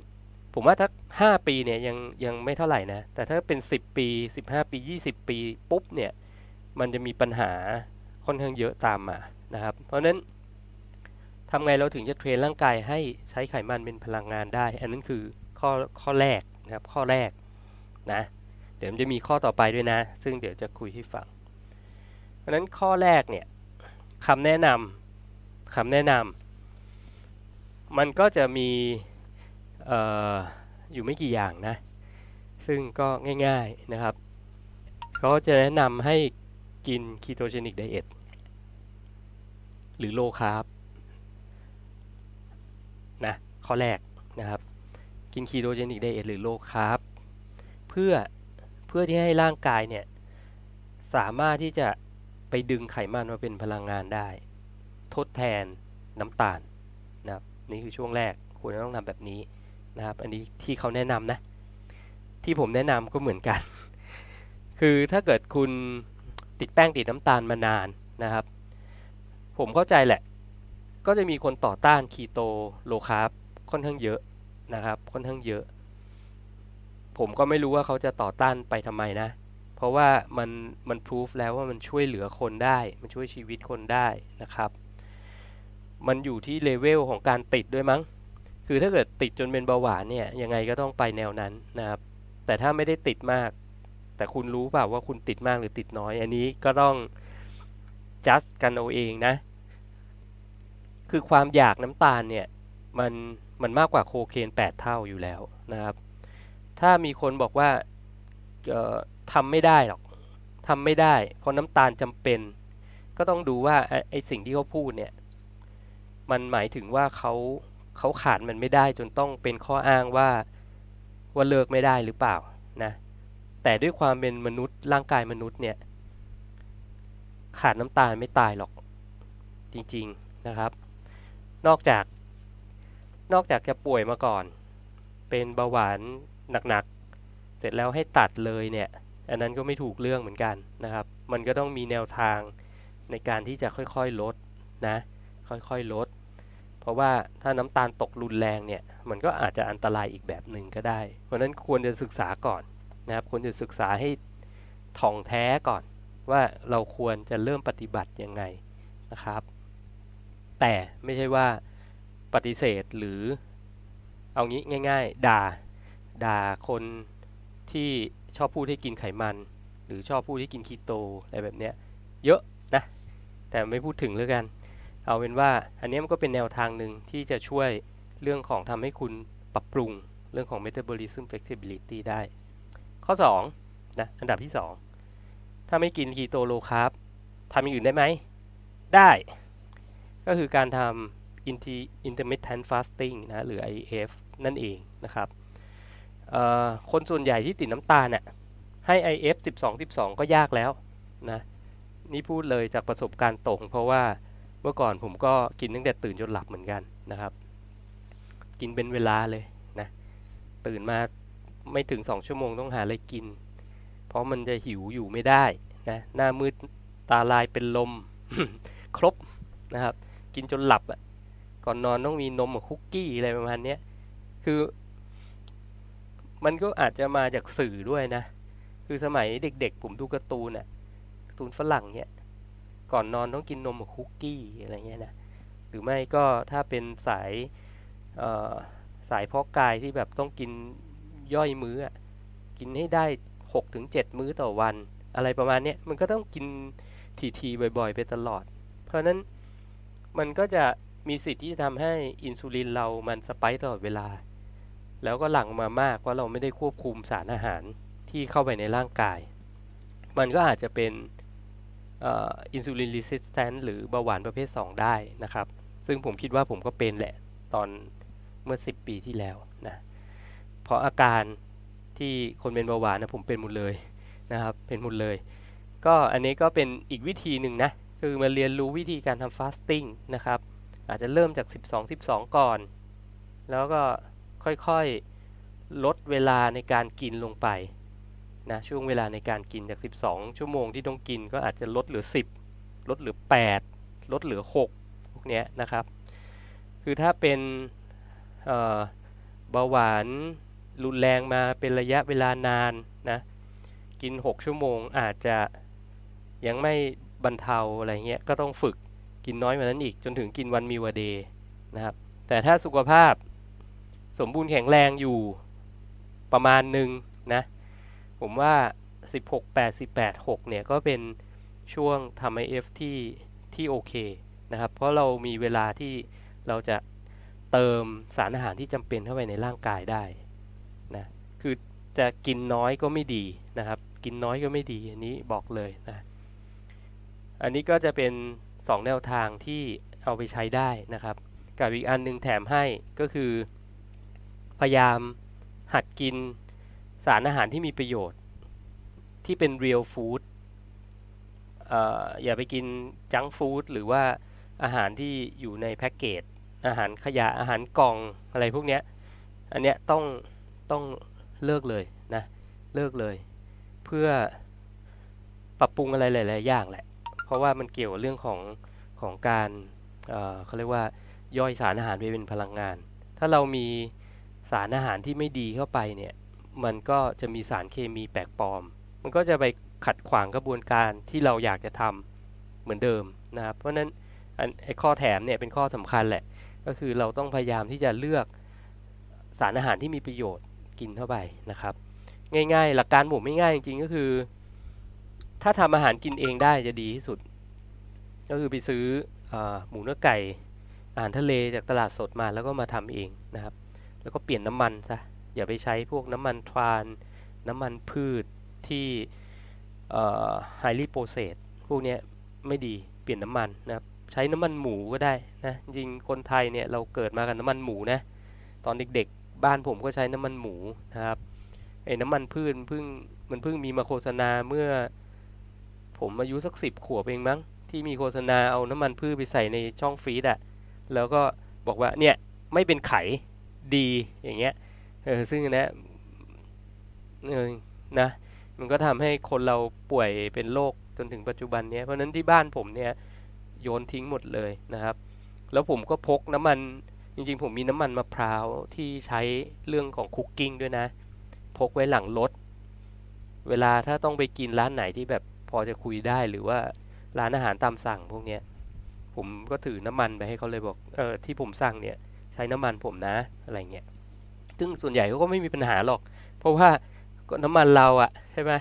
ผมว่าถ้าห้าปีเนี่ยยังยังไม่เท่าไหร่นะ แต่ถ้าเป็นสิบปีสิบห้าปียี่สิบปีปุ๊บเนี่ย มันจะมีปัญหาค่อนข้างเยอะตามมานะครับ เพราะฉะนั้น ทำไงเราถึงจะเทรนร่างกายให้ใช้ไขมันเป็นพลังงานได้ อันนั้นคือข้อข้อแรกนะครับข้อแรกนะเดี๋ยวมันจะมีข้อต่อไปด้วยนะ ซึ่งเดี๋ยวจะคุยให้ฟังเพราะนั้นข้อแรกเนี่ยคำแนะนำคำแนะนำมันก็จะมีอออยู่ไม่กี่อย่างนะ ซึ่งก็ง่ายๆนะครับเขาจะแนะนำให้กิน ketogenic diet หรือ low carbนะ ข้อแรกนะครับ กินคีโตเจนิกไดเอทหรือโลคาร์บเพื่อเพื่อที่ให้ร่างกายเนี่ยสามารถที่จะไปดึงไขมันมาเป็นพลังงานได้ ทดแทนน้ำตาลนะครับนี่คือช่วงแรกควรจะต้องทำแบบนี้นะครับ อันนี้ที่เขาแนะนำนะ ที่ผมแนะนำก็เหมือนกัน คือถ้าเกิดคุณติดแป้งติดน้ำตาลมานานนะครับ ผมเข้าใจแหละ ก็จะมีคนต่อต้านคีโต low carb ค่อนข้างเยอะนะครับ ค่อนข้างเยอะ ผมก็ไม่รู้ว่าเขาจะต่อต้านไปทำไมนะ เพราะว่ามันมันพิสูจน์แล้วว่ามันช่วยเหลือคนได้ มันช่วยชีวิตคนได้นะครับ มันอยู่ที่เลเวลของการติดด้วยมั้ง คือถ้าเกิดติดจนเป็นเบาหวานเนี่ยยังไงก็ต้องไปแนวนั้นนะครับ แต่ถ้าไม่ได้ติดมาก แต่คุณรู้เปล่าว่าคุณติดมากหรือติดน้อย อันนี้ก็ต้อง adjust กันเอาเองนะ คือความอยากน้ำตาลเนี่ยมัน มันมากกว่าโคเคน 8 เท่าอยู่แล้วนะครับ ถ้ามีคนบอกว่าทำไม่ได้หรอกทำไม่ได้ เพราะน้ำตาลจำเป็น ก็ต้องดูว่าไอ้สิ่งที่เขาพูดเนี่ย มันหมายถึงว่าเขาเขาขาดมันไม่ได้จนต้องเป็นข้ออ้างว่าว่าเลิกไม่ได้หรือเปล่านะแต่ด้วยความเป็นมนุษย์ร่างกายมนุษย์เนี่ย ขาดน้ำตาลไม่ตายหรอกจริง ๆนะครับ นอกจาก นอกจากจะป่วยมาก่อน เป็นเบาหวานหนักๆ เสร็จแล้วให้ตัดเลยเนี่ย อันนั้นก็ไม่ถูกเรื่องเหมือนกันนะครับ มันก็ต้องมีแนวทางในการที่จะค่อยๆลดนะ ค่อยๆลด เพราะว่าถ้าน้ำตาลตกรุนแรงเนี่ย มันก็อาจจะอันตรายอีกแบบหนึ่งก็ได้ เพราะนั้นควรจะศึกษาก่อนนะครับ ควรจะศึกษาให้ท่องแท้ก่อนว่าเราควรจะเริ่มปฏิบัติยังไงนะครับ แต่ไม่ใช่ว่า ปฏิเสธหรือเอางี้ง่าย ๆ ด่า ด่าคนที่ชอบพูดให้กินไขมัน หรือชอบพูดให้กินคีโตอะไรแบบเนี้ยเยอะนะ แต่ไม่พูดถึงแล้วกัน เอาเป็นว่าอันนี้มันก็เป็นแนวทางหนึ่งที่จะช่วยเรื่องของทำให้คุณปรับปรุงเรื่องของ metabolism flexibility ได้ ข้อ2นะอันดับที่ 2 ถ้าไม่กินคีโตโลคาร์บทำอย่างอื่นได้ไหม ได้ ก็คือการทำ intermittent fasting นะหรือ IF นั่นเองนะครับคนส่วนใหญ่ที่ติดน้ำตาลน่ะให้ IF 12 12 ก็ยากแล้วนะนี่พูดเลยจากประสบการณ์ตรง เพราะว่าเมื่อก่อนผมก็กินตั้งแต่ตื่นจนหลับเหมือนกันนะครับ กินเป็นเวลาเลยนะตื่นมาไม่ถึง 2 ชั่วโมงต้องหาอะไรกิน เพราะมันจะหิวอยู่ไม่ได้นะหน้ามืดตาลายเป็นลมครบนะครับ กินจนหลับอะ ก่อนนอนต้องมีนมกับคุกกี้อะไรประมาณนี้คือ มันก็อาจจะมาจากสื่อด้วยนะ คือสมัยเด็กๆผมดูการ์ตูนอะการ์ตูนฝรั่งเนี่ย ก่อนนอนต้องกินนมกับคุกกี้อะไรเงี้ยนะ หรือไม่ก็ถ้าเป็นสายสายพอกกายที่แบบต้องกินย่อยมื้อกินให้ได้หกถึงเจ็ดมื้อต่อวัน อะไรประมาณนี้มันก็ต้องกินทีๆบ่อย ๆ ไปตลอด เพราะนั้นมันก็จะ มีสิทธิ์ที่จะทำให้อินซูลินเรามัน spike ตลอดเวลา แล้วก็หลั่งมามากเพราะเราไม่ได้ควบคุมสารอาหารที่เข้าไปในร่างกาย มันก็อาจจะเป็น insulin resistance หรือเบาหวานประเภท 2 ได้นะครับ ซึ่งผมคิดว่าผมก็เป็นแหละตอนเมื่อ 10 ปีที่แล้วนะเพราะอาการที่คนเป็นเบาหวานนะผมเป็นหมดเลยนะครับเป็นหมดเลย ก็อันนี้ก็เป็นอีกวิธีหนึ่งนะ คือมาเรียนรู้วิธีการทำฟาสติ้งนะครับ อาจจะเริ่มจาก 12 12 ก่อน แล้วก็ค่อยๆลดเวลาในการกินลงไปนะช่วงเวลาในการกินจาก 12 ชั่วโมงที่ต้องกินก็อาจจะลดเหลือ 10 ลดเหลือ 8 ลดเหลือ 6 พวกนี้นะครับ คือถ้าเป็นเเบาหวานรุนแรงมาเป็นระยะเวลานานนะกิน 6 ชั่วโมงอาจจะยังไม่บรรเทาอะไรเงี้ยก็ต้องฝึก กินน้อยกว่านั้นอีกจนถึงกินวันมีวเดย์นะครับ แต่ถ้าสุขภาพสมบูรณ์แข็งแรงอยู่ประมาณหนึ่งนะ ผมว่า 16 8 18 6 เนี่ยก็เป็นช่วงทำไอเอฟที่ที่โอเคนะครับ เพราะเรามีเวลาที่เราจะเติมสารอาหารที่จำเป็นเข้าไปในร่างกายได้นะคือจะกินน้อยก็ไม่ดีนะครับ กินน้อยก็ไม่ดีอันนี้บอกเลยนะ อันนี้ก็จะเป็น 2 แนวทางที่เอาไปใช้ได้นะครับ กับอีกอันนึงแถมให้ก็คือ พยายามหัดกินสารอาหารที่มีประโยชน์ ที่เป็น real food อย่าไปกินจังฟู้ดหรือว่าอาหารที่อยู่ในแพ็กเกจอาหารขยะอาหารกล่องอะไรพวกนี้อันเนี้ยต้องต้องเลิกเลยนะเลิกเลย เพื่อปรับปรุงอะไรหลาย ๆ อย่างแหละ ราะว่ามันเกี่ยวเรื่องของของการเขาเรียกว่าย่อยสารอาหารไปเป็นพลังงาน ถ้าเรามีสารอาหารที่ไม่ดีเข้าไปเนี่ยมันก็จะมีสารเคมีแปลกปลอม มันก็จะไปขัดขวางกระบวนการที่เราอยากจะทำเหมือนเดิมนะครับ เพราะนั้นไอ้ข้อแถมเนี่ยเป็นข้อสำคัญแหละ ก็คือเราต้องพยายามที่จะเลือกสารอาหารที่มีประโยชน์กินเข้าไปนะครับ ง่ายๆ หลักการหมู่ไม่ง่ายจริงๆก็คือ ถ้าทำอาหารกินเองได้จะดีที่สุด ก็คือไปซื้ออหมูเนื้อไก่อาหารทะเลจากตลาดสดมาแล้วก็มาทำเองนะครับ แล้วก็เปลี่ยนน้ำมันซะอย่าไปใช้พวกน้ำมันทราน น้ำมันพืชที่ไฮรีโปรเซสพวกนี้ไม่ดีเปลี่ยนน้ำมันนะครับใช้น้ำมันหมูก็ได้นะจริงคนไทยเนี่ยเราเกิดมากับน้ำมันหมูนะตอนเด็กๆ บ้านผมก็ใช้น้ำมันหมูนะครับไอ้น้ำมันพืชเพิ่งมันเพิ่งมีมาโฆษณาเมื่อ ผมอายุสักสิบขวบเองมั้ง ที่มีโฆษณาเอาน้ำมันพืชไปใส่ในช่องฟีดอะแล้วก็บอกว่าเนี่ยไม่เป็นไขดีอย่างเงี้ยเออซึ่งนะเออนะ มันก็ทำให้คนเราป่วยเป็นโรคจนถึงปัจจุบันเนี้เพราะนั้นที่บ้านผมเนี่ยโยนทิ้งหมดเลยนะครับ แล้วผมก็พกน้ำมันจริงๆ ผมมีน้ำมันมะพร้าวที่ใช้เรื่องของคุกกิ้งด้วยนะ พกไว้หลังรถ เวลาถ้าต้องไปกินร้านไหนที่แบบ พอจะคุยได้หรือว่าร้านอาหารตามสั่งพวกเนี้ยผมก็ถือน้ำมันไปให้เขาเลยบอกเออที่ผมสั่งเนี่ยใช้น้ำมันผมนะอะไรเงี้ยซึ่งส่วนใหญ่เขาก็ไม่มีปัญหาหรอก เพราะว่าก็น้ำมันเราอะใช่ไหม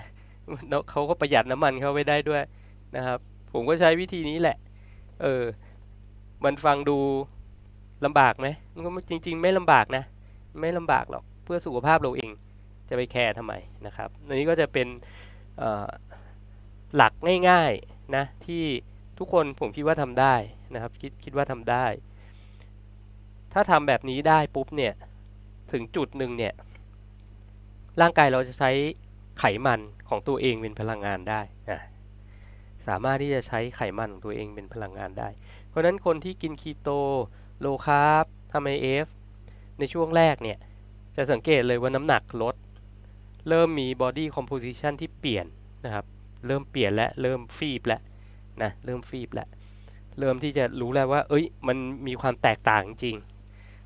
เขาก็ประหยัดน้ำมันเขาไว้ได้ด้วยนะครับ ผมก็ใช้วิธีนี้แหละ เออ มันฟังดูลำบากไหมมันก็จริง ๆ ไม่ลำบากนะ ไม่ลำบากหรอกเพื่อสุขภาพเราเองจะไปแคร์ทำไมนะครับอันนี้ก็จะเป็น หลักง่ายๆนะที่ทุกคนผมคิดว่าทำได้นะครับคิดคิดว่าทำได้ ถ้าทำแบบนี้ได้ปุ๊บเนี่ยถึงจุดหนึ่งเนี่ยร่างกายเราจะใช้ไขมันของตัวเองเป็นพลังงานได้นะสามารถที่จะใช้ไขมันของตัวเองเป็นพลังงานได้ เพราะฉะนั้นคนที่กินคีโตโลคาร์บทำไอเอฟในช่วงแรกเนี่ยจะสังเกตเลยว่าน้ำหนักลด เริ่มมี body composition ที่เปลี่ยนนะครับ เริ่มเปลี่ยนและเริ่มฟีบแล้วนะเริ่มฟีบแล้วเริ่มที่จะรู้แล้วว่า เอ้ย มันมีความแตกต่างจริง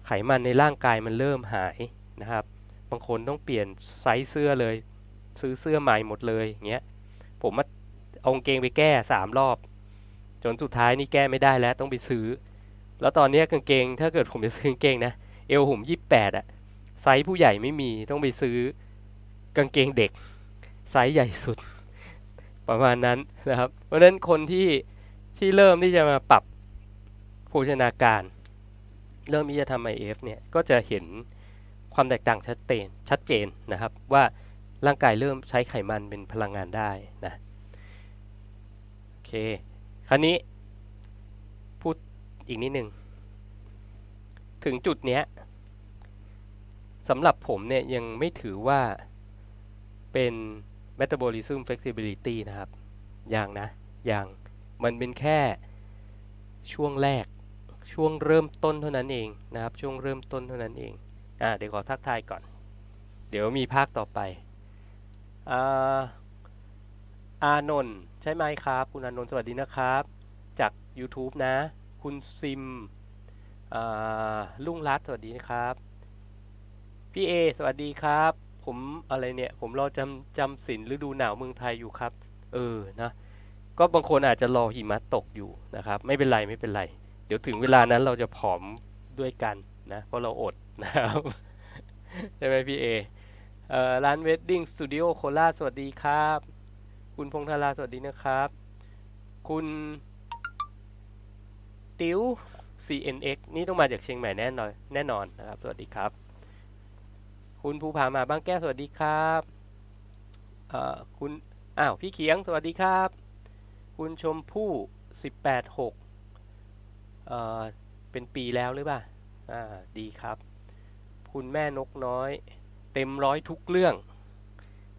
ไขมันในร่างกายมันเริ่มหายนะครับ บางคนต้องเปลี่ยนไซส์เสื้อเลย ซื้อเสื้อใหม่หมดเลยอย่างเงี้ย ผมมาเอากางเกงไปแก้สามรอบ จนสุดท้ายนี่แก้ไม่ได้แล้วต้องไปซื้อ แล้วตอนนี้กางเกง ถ้าเกิดผมจะซื้อกางเกงนะ เอวผมยี่แปดอะไซส์ผู้ใหญ่ไม่มีต้องไปซื้อกางเกงเด็กไซส์ใหญ่สุด ประมาณนั้นนะครับ เพราะฉะนั้นคนที่ที่เริ่มที่จะมาปรับโภชนาการ เริ่มที่จะทำ IF เนี่ยก็จะเห็นความแตกต่างชัดเจนชัดเจนนะครับ ว่าร่างกายเริ่มใช้ไขมันเป็นพลังงานได้นะโอเคคราวนี้พูดอีกนิดหนึ่งถึงจุดเนี้ยสำหรับผมเนี่ยยังไม่ถือว่าเป็น metabolism flexibility นะครับ อย่างนะ อย่างมันเป็นแค่ช่วงแรก ช่วงเริ่มต้นเท่านั้นเองนะครับ ช่วงเริ่มต้นเท่านั้นเอง อ่า เดี๋ยวขอทักทายก่อน เดี๋ยวมีภาคต่อไป อ่า อานนท์ใช่ไหมครับ คุณอานนท์สวัสดีนะครับ จาก YouTube นะ คุณซิมลุงรัตสวัสดีนะครับ พี่เอ สวัสดีครับ ผมอะไรเนี่ย ผมรอจำจำสินฤดูหนาวเมืองไทยอยู่ครับ เออนะก็บางคนอาจจะรอหิมะตกอยู่นะครับ ไม่เป็นไรไม่เป็นไร เดี๋ยวถึงเวลานั้นเราจะผอมด้วยกันนะเพราะเราอดนะครับใช่ไหมพี่เอเอ่อร้านเวดดิ้งสตูดิโอโคราชสวัสดีครับ คุณพงธาราสวัสดีนะครับ คุณติว CNX นี่ต้องมาจากเชียงใหม่แน่นอนแน่นอนนะครับ สวัสดีครับ คุณภูผามาบางแก้วสวัสดีครับเอ่อคุณอ้าวพี่เขียงสวัสดีครับ คุณชมพู่สิบแปดหกเอ่อเป็นปีแล้วหรือเปล่าอ่าดีครับ คุณแม่นกน้อย เต็มร้อยทุกเรื่อง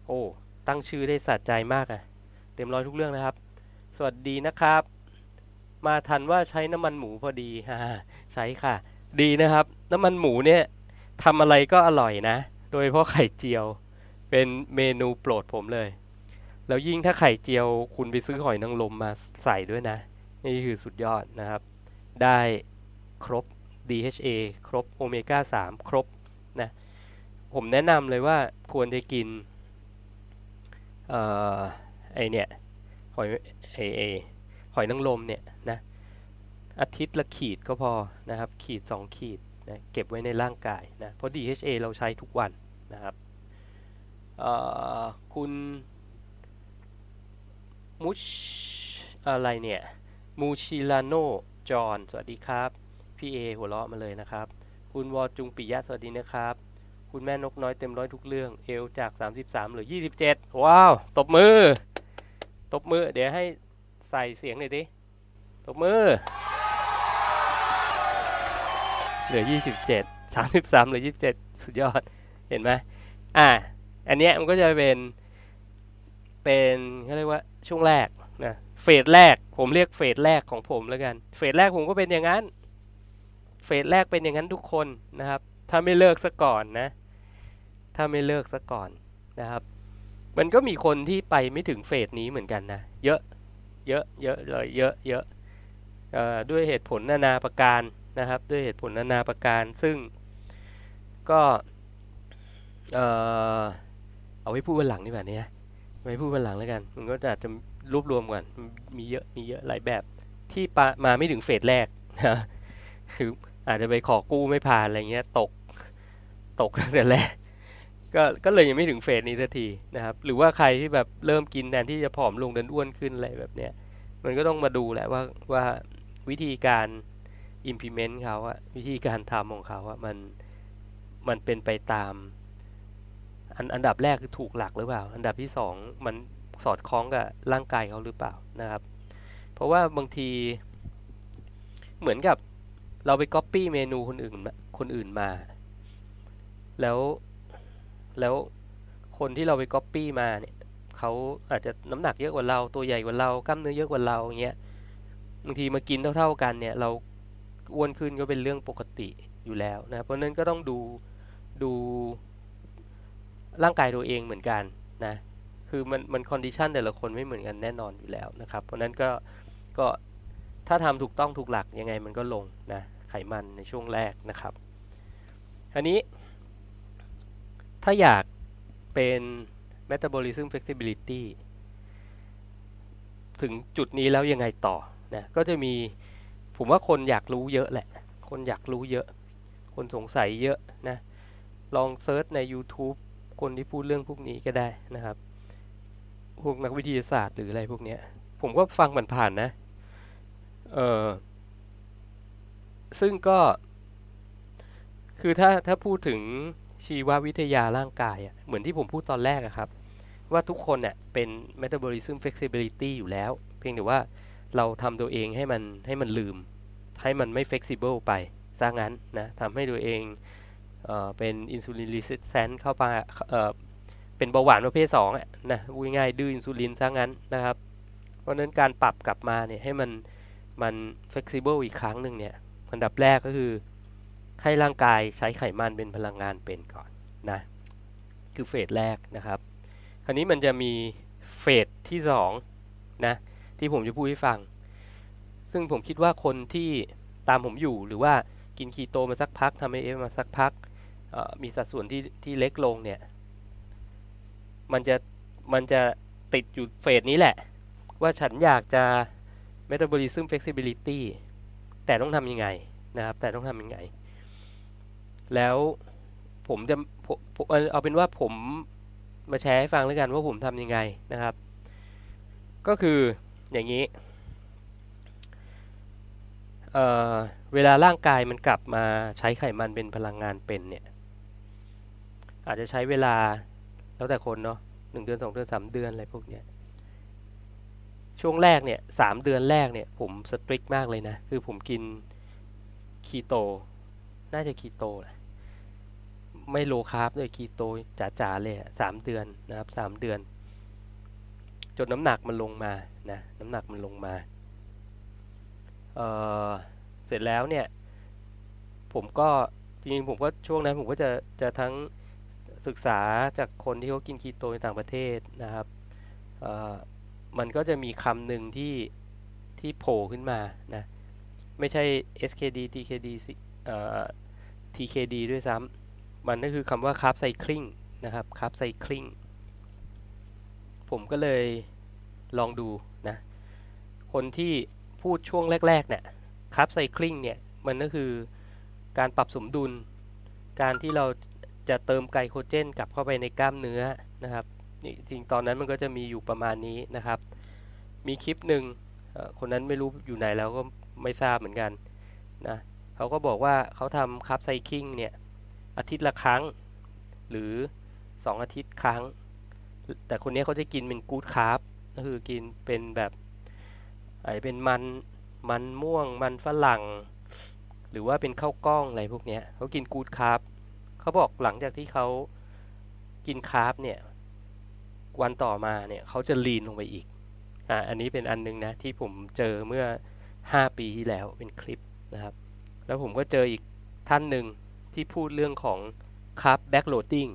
โอ้ตั้งชื่อได้สะใจมากอะเต็มร้อยทุกเรื่องนะครับ สวัสดีนะครับ มาทันว่าใช้น้ำมันหมูพอดีฮ่าใช้ค่ะ ดีนะครับ น้ำมันหมูเนี่ยทำอะไรก็อร่อยนะ โดยเพราะไข่เจียวเป็นเมนูโปรดผมเลย แล้วยิ่งถ้าไข่เจียวคุณไปซื้อหอยนางรมมาใส่ด้วยนะ นี่คือสุดยอดนะครับ ได้ครบ DHA ครบโอเมก้า 3 ครบนะผมแนะนำเลยว่าควรจะกินเอ่อไอเนี่ยหอยไอไอหอยนางรมเนี่ยนะอาทิตย์ละขีดก็พอนะครับ ขีด 2 ขีด นะเก็บไว้ในร่างกายนะเพราะ DHA เราใช้ทุกวันนะครับคุณมุชอะไรเนี่ยมูชิลาโนจอห์นสวัสดีครับพี่เอหัวเราะมาเลยนะครับ คุณวอจุงปิยะสวัสดีนะครับ คุณแม่นกน้อยเต็มร้อยทุกเรื่องเอลจาก 33เหรือ 27 ว้าว ตบมือ ตบมือ เดี๋ยวให้ใส่เสียงหน่อยดิ ตบมือ เหลือ 27 33เหลือ 27 สุดยอด เห็นไหมอ่า อันเนี้ยมันก็จะเป็น เป็นเขาเรียกว่าช่วงแรกนะ เฟสแรก ผมเรียกเฟสแรกของผมแล้วกัน เฟสแรกผมก็เป็นอย่างนั้น เฟสแรกเป็นอย่างนั้นทุกคนนะครับ ถ้าไม่เลิกซะก่อนนะ ถ้าไม่เลิกซะก่อนนะครับ มันก็มีคนที่ไปไม่ถึงเฟสนี้เหมือนกันนะ เยอะ เยอะ เยอะเลย เยอะ เยอะด้วยเหตุผลนานาประการ นะครับด้วยเหตุผลนานาประการ ซึ่งก็เออเอาไว้พูดวันหลังดีกว่านี้นะไว้พูดวันหลังแล้วกันมันก็จะจะรวบรวมก่อนมีเยอะมีเยอะหลายแบบที่ปมาไม่ถึงเฟสแรกนะคืออาจจะไปขอกู้ไม่ผ่านอะไรเงี้ยตกตกตั้งแต่แรกก็ก็เลยยังไม่ถึงเฟสนี้สักทีนะครับ หรือว่าใครที่แบบเริ่มกินแทนที่จะผอมลงเดินอ้วนขึ้นอะไรแบบเนี้ย มันก็ต้องมาดูแหละว่าว่าวิธีการ implement เขาอะวิธีการทำของเขาอะมันมันเป็นไปตาม อันอันดับแรกคือถูกหลักหรือเปล่า อันดับที่สองมันสอดคล้องกับร่างกายเขาหรือเปล่านะครับ เพราะว่าบางทีเหมือนกับเราไปก๊อปปี้เมนูคนอื่นคนอื่นมา แล้วแล้วคนที่เราไปก๊อปปี้มาเนี่ยเขาอาจจะน้ำหนักเยอะกว่าเราตัวใหญ่กว่าเรากล้ามเนื้อเยอะกว่าเราอย่างเงี้ยบางทีมากินเท่า ๆกันเนี่ย เรา อ้วนขึ้นก็เป็นเรื่องปกติอยู่แล้วนะ เพราะนั้นก็ต้องดูดูร่างกายตัวเองเหมือนกันนะ คือมันมัน condition แต่ละคนไม่เหมือนกันแน่นอนอยู่แล้วนะครับ เพราะฉะนั้นก็ก็ถ้าทำถูกต้องถูกหลักยังไงมันก็ลงนะไขมันในช่วงแรกนะครับอันนี้ ถ้าอยากเป็น metabolism flexibility ถึงจุดนี้แล้วยังไงต่อนะก็จะมี ผมว่าคนอยากรู้เยอะแหละ คนอยากรู้เยอะ คนสงสัยเยอะนะ ลองเซิร์ชใน YouTube คนที่พูดเรื่องพวกนี้ก็ได้นะครับ พวกนักวิทยาศาสตร์หรืออะไรพวกเนี้ย ผมก็ฟังผ่านๆนะ เออซึ่งก็ คือถ้าถ้าพูดถึงชีววิทยาร่างกายอะเหมือนที่ผมพูดตอนแรกอะครับ ว่าทุกคนเนี่ยเป็น metabolism flexibility อยู่แล้ว เพียงแต่ว่า เราทำตัวเองให้มันให้มันลืม ให้มันไม่ flexible ไปซะงั้นนะทำให้ตัวเองเออเป็น insulin resistant เข้าไปเออเป็นเบาหวานประเภท2อะนะพูดง่ายดื้ออินซูลินซะงั้นนะครับ เพราะนั้นการปรับกลับมาเนี่ยให้มันมัน flexible อีกครั้งหนึ่งเนี่ยอันดับแรกก็คือให้ร่างกายใช้ไขมันเป็นพลังงานเป็นก่อนนะคือเฟสแรกนะครับ คราวนี้มันจะมีเฟสที่2นะ ที่ผมจะพูดให้ฟัง ซึ่งผมคิดว่าคนที่ตามผมอยู่หรือว่ากินคีโตมาสักพักทำไอเอฟมาสักพักมีสัดส่วนที่ที่เล็กลงเนี่ย มันจะมันจะติดอยู่เฟสนี้แหละ ว่าฉันอยากจะ metabolism flexibility แต่ต้องทำยังไงนะครับ แต่ต้องทำยังไง แล้วผมจะผมเอาเป็นว่าผมมาแชร์ให้ฟังแล้วกันว่าผมทำยังไงนะครับ ก็คือ อย่างนี้เเวลาร่างกายมันกลับมาใช้ไขมันเป็นพลังงานเป็นเนี่ย อาจจะใช้เวลาแล้วแต่คนเนาะหนึ่งเดือนสองเดือนสามเดือนอะไรพวกเนี้ยช่วงแรกเนี่ยสามเดือนแรกเนี่ยผมสตริกมากเลยนะ คือผมกินคีโต น่าจะคีโตแหละไม่โลคาร์บด้วยคีโตจ๋าๆเลยสามเดือนนะครับสามเดือน จนน้ำหนักมันลงมา นะน้ำหนักมันลงมาเเสร็จแล้วเนี่ย ผมก็จริงๆผมก็ช่วงนั้นผมก็จะจะทั้งศึกษาจากคนที่เขากินคีโตในต่างประเทศนะครับมันก็จะมีคำหนึ่งที่ที่โผล่ขึ้นมานะไม่ใช่ SKD TKD TKD ด้วยซ้ำมันก็คือคำว่า carb cycling นะครับ carb cycling ผมก็เลยลองดู คนที่พูดช่วงแรกๆเนี่ยครับไซคลิงเนี่ยมันก็คือการปรับสมดุล การที่เราจะเติมไกลโคเจนกลับเข้าไปในกล้ามเนื้อนะครับจริงตอนนั้นมันก็จะมีอยู่ประมาณนี้นะครับ มีคลิปหนึ่งคนนั้นไม่รู้อยู่ไหนแล้วก็ไม่ทราบเหมือนกันนะเขาก็บอกว่าเขาทำคัพไซคิงเนี่ยอาทิตย์ละครั้ง หรือสองอาทิตย์ครั้ง แต่คนนี้เขาจะกินเป็นกู๊ดคาร์บก็คือกินเป็นแบบ ไอเป็นมันมันม่วงมันฝรั่ง หรือว่าเป็นข้าวกล้องอะไรพวกนี้เขากินกูดคาร์บเขาบอกหลังจากที่เขากินคาร์บเนี่ยวันต่อมาเนี่ยเขาจะลีนลงไปอีกอ่าอันนี้เป็นอันนึงนะที่ผมเจอเมื่อ 5 ปีที่แล้วเป็นคลิปนะครับ แล้วผมก็เจออีกท่านหนึ่งที่พูดเรื่องของcarb backloading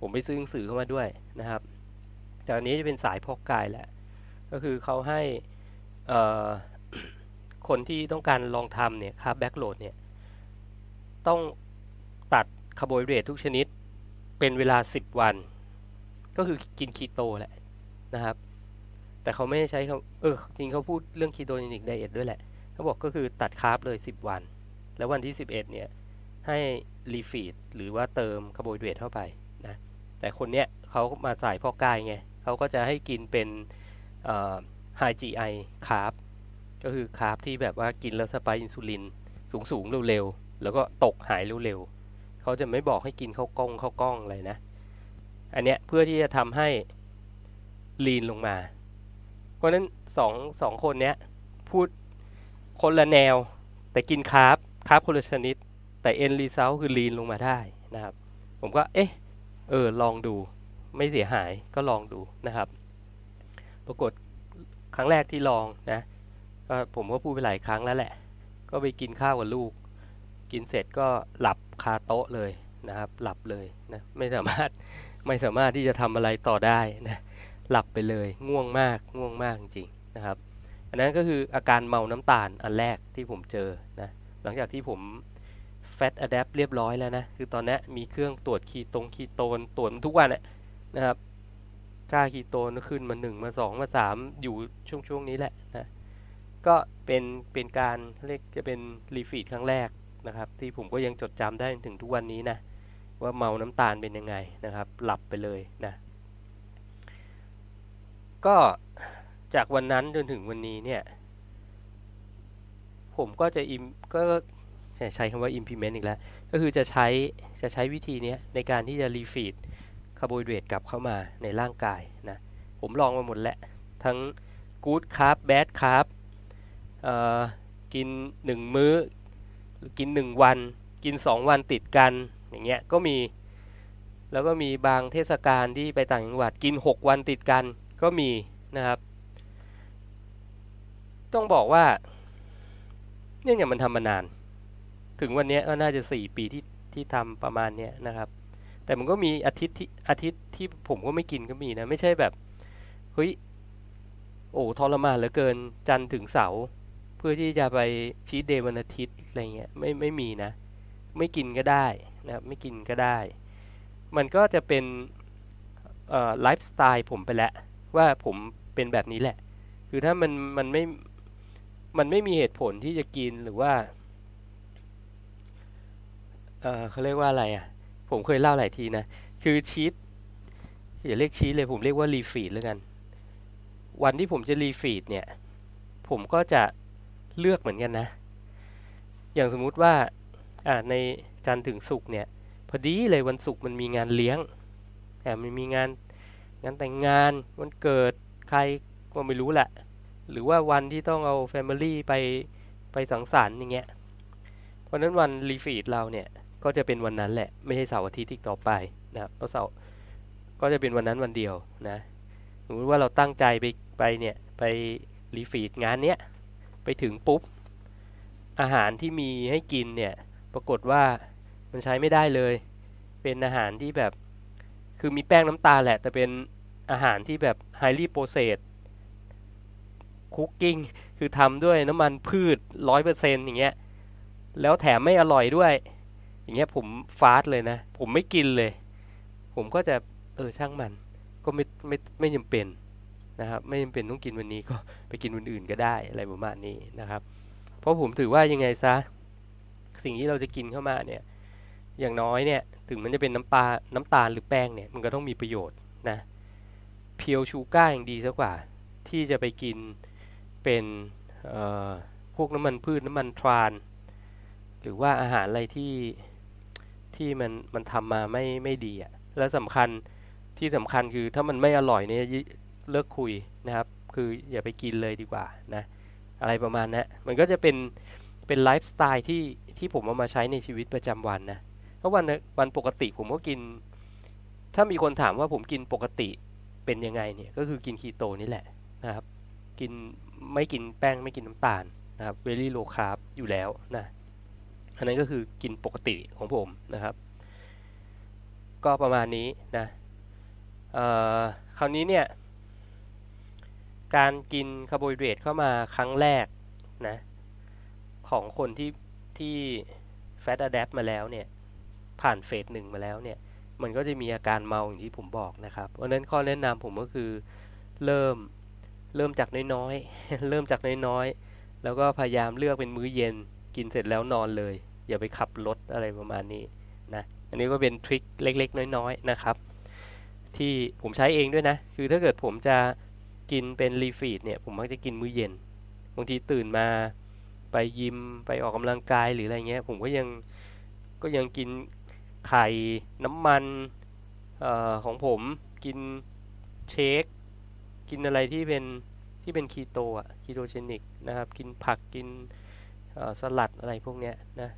ผมไปซื้อหนังสือเข้ามาด้วยนะครับจากนี้จะเป็นสายพวกกายแหละก็คือเขาให้ คนที่ต้องการลองทำเนี่ย carb backload เนี่ยต้องตัดคาร์โบไฮเดรตทุกชนิดเป็นเวลา 10 วัน ก็คือกินคีโตแหละนะครับ แต่เขาไม่ได้ใช้เขาเออจริงเขาพูดเรื่อง ketogenic diet ด้วยแหละเขาบอกก็คือตัด carb เลย 10 วัน แล้ววันที่ 11 เนี่ยให้ refeed หรือว่าเติมคาร์โบไฮเดรตเข้าไปนะแต่คนเนี้ยเขามาใส่พอกายไงเขาก็จะให้กินเป็น high GI carb ก็คือ carb ที่แบบว่ากินแล้ว spike อินซูลินสูงๆเร็วๆ แล้วก็ตกหายเร็วๆ เขาจะไม่บอกให้กินข้าวกล้องข้าวกล้องอะไรนะ อันเนี้ยเพื่อที่จะทำให้ lean ลงมา เพราะนั้นสองสองคนเนี้ยพูดคนละแนว แต่กินคาร์บคาร์บคนละชนิด แต่เอ็นรีเซลคือลีนลงมาได้นะครับ ผมก็เอ๊ะเออลองดูไม่เสียหายก็ลองดูนะครับ ปรากฏ ครั้งแรกที่ลองนะก็ผมก็พูดไปหลายครั้งแล้วแหละ ก็ไปกินข้าวกับลูก กินเสร็จก็หลับคาโต๊ะเลยนะครับ หลับเลยนะไม่สามารถไม่สามารถที่จะทำอะไรต่อได้นะหลับไปเลยง่วงมากง่วงมากจริงๆนะครับ อันนั้นก็คืออาการเมาน้ำตาลอันแรกที่ผมเจอนะหลังจากที่ผมแฟตอะแดปเรียบร้อยแล้วนะ คือตอนนี้มีเครื่องตรวจคีตรงคีโตนตรวจทุกวันนะครับ ค่าคีโตนขึ้นมาหนึ่งมาสองมาสามอยู่ช่วงช่วงนี้แหละนะก็เป็นเป็นการเรียกจะเป็นรีฟีดครั้งแรกนะครับ ที่ผมก็ยังจดจำได้ถึงทุกวันนี้นะว่าเมาน้ำตาลเป็นยังไงนะครับ หลับไปเลยนะ ก็จากวันนั้นจนถึงวันนี้เนี่ย ผมก็จะ im ก็ใช้คำว่า implement อีกแล้ว ก็คือจะใช้จะใช้วิธีนี้ในการที่จะ refeed คาร์โบไฮเดรตกลับเข้ามาในร่างกายนะผมลองมาหมดแล้วทั้ง good carb bad carb กิน 1 มื้อ กิน 1 วัน กิน 2 วันติดกันอย่างเงี้ยก็มีแล้วก็มีบางเทศกาลที่ไปต่างจังหวัดกิน 6 วันติดกันก็มีนะครับ ต้องบอกว่าเนี่ยอย่างมันทำมานาน ถึงวันนี้ก็น่าจะ 4 ปีที่ที่ทำประมาณเนี้ยนะครับ แต่มันก็มีอาทิตย์ที่อาทิตย์ที่ผมก็ไม่กินก็มีนะ ไม่ใช่แบบเฮ้ยโอ้ทรมานเหลือเกินจันทร์ถึงเสาร์เพื่อที่จะไปชีตเดย์วันอาทิตย์อะไรเงี้ยไม่ไม่มีนะ ไม่กินก็ได้นะครับไม่กินก็ได้ มันก็จะเป็นไลฟ์สไตล์ผมไปแล้วว่าผมเป็นแบบนี้แหละ คือถ้ามันมันไม่มันไม่มีเหตุผลที่จะกินหรือว่า เออเขาเรียกว่าอะไรอะ ผมเคยเล่าหลายทีนะ คือ cheat อย่าเรียก cheat เลยผมเรียกว่า refeed แล้วกัน วันที่ผมจะ refeed เนี่ย ผมก็จะเลือกเหมือนกันนะ อย่างสมมุติว่า อ่าในจันทร์ถึงศุกร์เนี่ย พอดีเลยวันศุกร์มันมีงานเลี้ยงอ่ามันมีงานงานแต่งงานวันเกิดใครก็ไม่รู้แหละหรือว่าวันที่ต้องเอา family ไปไปสังสรรค์อย่างเงี้ย เพราะนั้นวันรีฟีดเราเนี่ย ก็จะเป็นวันนั้นแหละ ไม่ใช่เสาร์อาทิตย์ที่ต่อไปนะครับเพราะเสาร์ก็จะเป็นวันนั้นวันเดียวนะสมมติว่าเราตั้งใจไปไปเนี่ยไปรีฟีดงานเนี้ยไปถึงปุ๊บอาหารที่มีให้กินเนี่ยปรากฏว่ามันใช้ไม่ได้เลย เป็นอาหารที่แบบคือมีแป้งน้ำตาลแหละ แต่เป็นอาหารที่แบบ highly processed cooking คือทำด้วยน้ำมันพืชร้อยเปอร์เซ็นต์อย่างเงี้ยแล้วแถมไม่อร่อยด้วย อย่างเงี้ยผมฟาสเลยนะ ผมไม่กินเลย ผมก็จะเออช่างมัน ก็ไม่ไม่ไม่จำเป็นนะครับ ไม่จำเป็นต้องกินวันนี้ก็ไปกินวันอื่นก็ได้อะไรประมาณนี้นะครับ เพราะผมถือว่ายังไงซะสิ่งที่เราจะกินเข้ามาเนี่ย อย่างน้อยเนี่ย ถึงมันจะเป็นน้ำปลาน้ำตาลหรือแป้งเนี่ย มันก็ต้องมีประโยชน์นะเพียวชูก้าอย่างดีซะกว่า ที่จะไปกินเป็นพวกน้ำมันพืชน้ำมันทราน หรือว่าอาหารอะไรที่ ที่มันมันทำมาไม่ไม่ดีอะ่ะแล้วสำคัญที่สำคัญคือถ้ามันไม่อร่อยเนี่ยเลิกคุยนะครับ คืออย่าไปกินเลยดีกว่านะอะไรประมาณนะั้นมันก็จะเป็นเป็นไลฟ์สไตล์ที่ที่ผมเอามาใช้ในชีวิตประจำวันนะเพราะวันวันปกติผมก็กิน ถ้ามีคนถามว่าผมกินปกติเป็นยังไงเนี่ยก็คือกินคีโตนี่แหละนะครับ กินไม่กินแป้งไม่กินน้ำตาลนะครับ very low carb อยู่แล้วนะ อันนั้นก็คือกินปกติของผมนะครับ ก็ประมาณนี้นะคราวนี้เนี่ยการกินคาร์โบไฮเดรตเข้ามาครั้งแรกนะของคนที่ที่แฟตอะแดปมาแล้วเนี่ยผ่านเฟสหนึ่งมาแล้วเนี่ยมันก็จะมีอาการเมาอย่างที่ผมบอกนะครับเพราะนั้นข้อแนะนำผมก็คือเริ่มเริ่มจากน้อยๆ เริ่มจากน้อยๆ แล้วก็พยายามเลือกเป็นมื้อเย็น กินเสร็จแล้วนอนเลย อย่าไปขับรถอะไรประมาณนี้นะอันนี้ก็เป็นทริคเล็กๆ น้อยๆนะครับ ที่ผมใช้เองด้วยนะ คือถ้าเกิดผมจะกินเป็นรีฟีดเนี่ยผมมักจะกินมื้อเย็นบางทีตื่นมาไปยิมไปออกกำลังกายหรืออะไรเงี้ย ผมก็ยังก็ยังกินไข่น้ำมันออของผมกินเชคกินอะไรที่เป็นที่เป็นคีโตอะคีโตเจนิกนะครับ กินผักกิน สลัดอะไรพวกเนี้ยนะ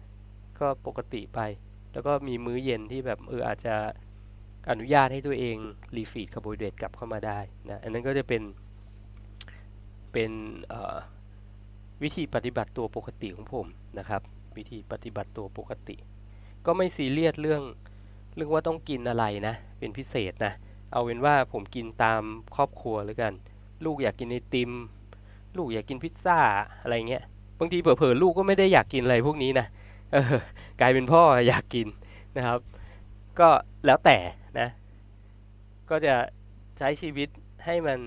ก็ปกติไป แล้วก็มีมื้อเย็นที่แบบเอออาจจะอนุญาตให้ตัวเองรีฟีดคาร์โบไฮเดรตกลับเข้ามาได้นะอันนั้นก็จะเป็นเป็นวิธีปฏิบัติตัวปกติของผมนะครับ วิธีปฏิบัติตัวปกติ ก็ไม่ซีเรียสเรื่องเรื่องว่าต้องกินอะไรนะ เป็นพิเศษนะ เอาเป็นว่าผมกินตามครอบครัวแล้วกัน ลูกอยากกินไอติม ลูกอยากกินพิซซ่าอะไรเงี้ย บางทีเผลอๆลูกก็ไม่ได้อยากกินอะไรพวกนี้นะเออกลายเป็นพ่ออยากกินนะครับ ก็แล้วแต่นะ ก็จะใช้ชีวิตให้มัน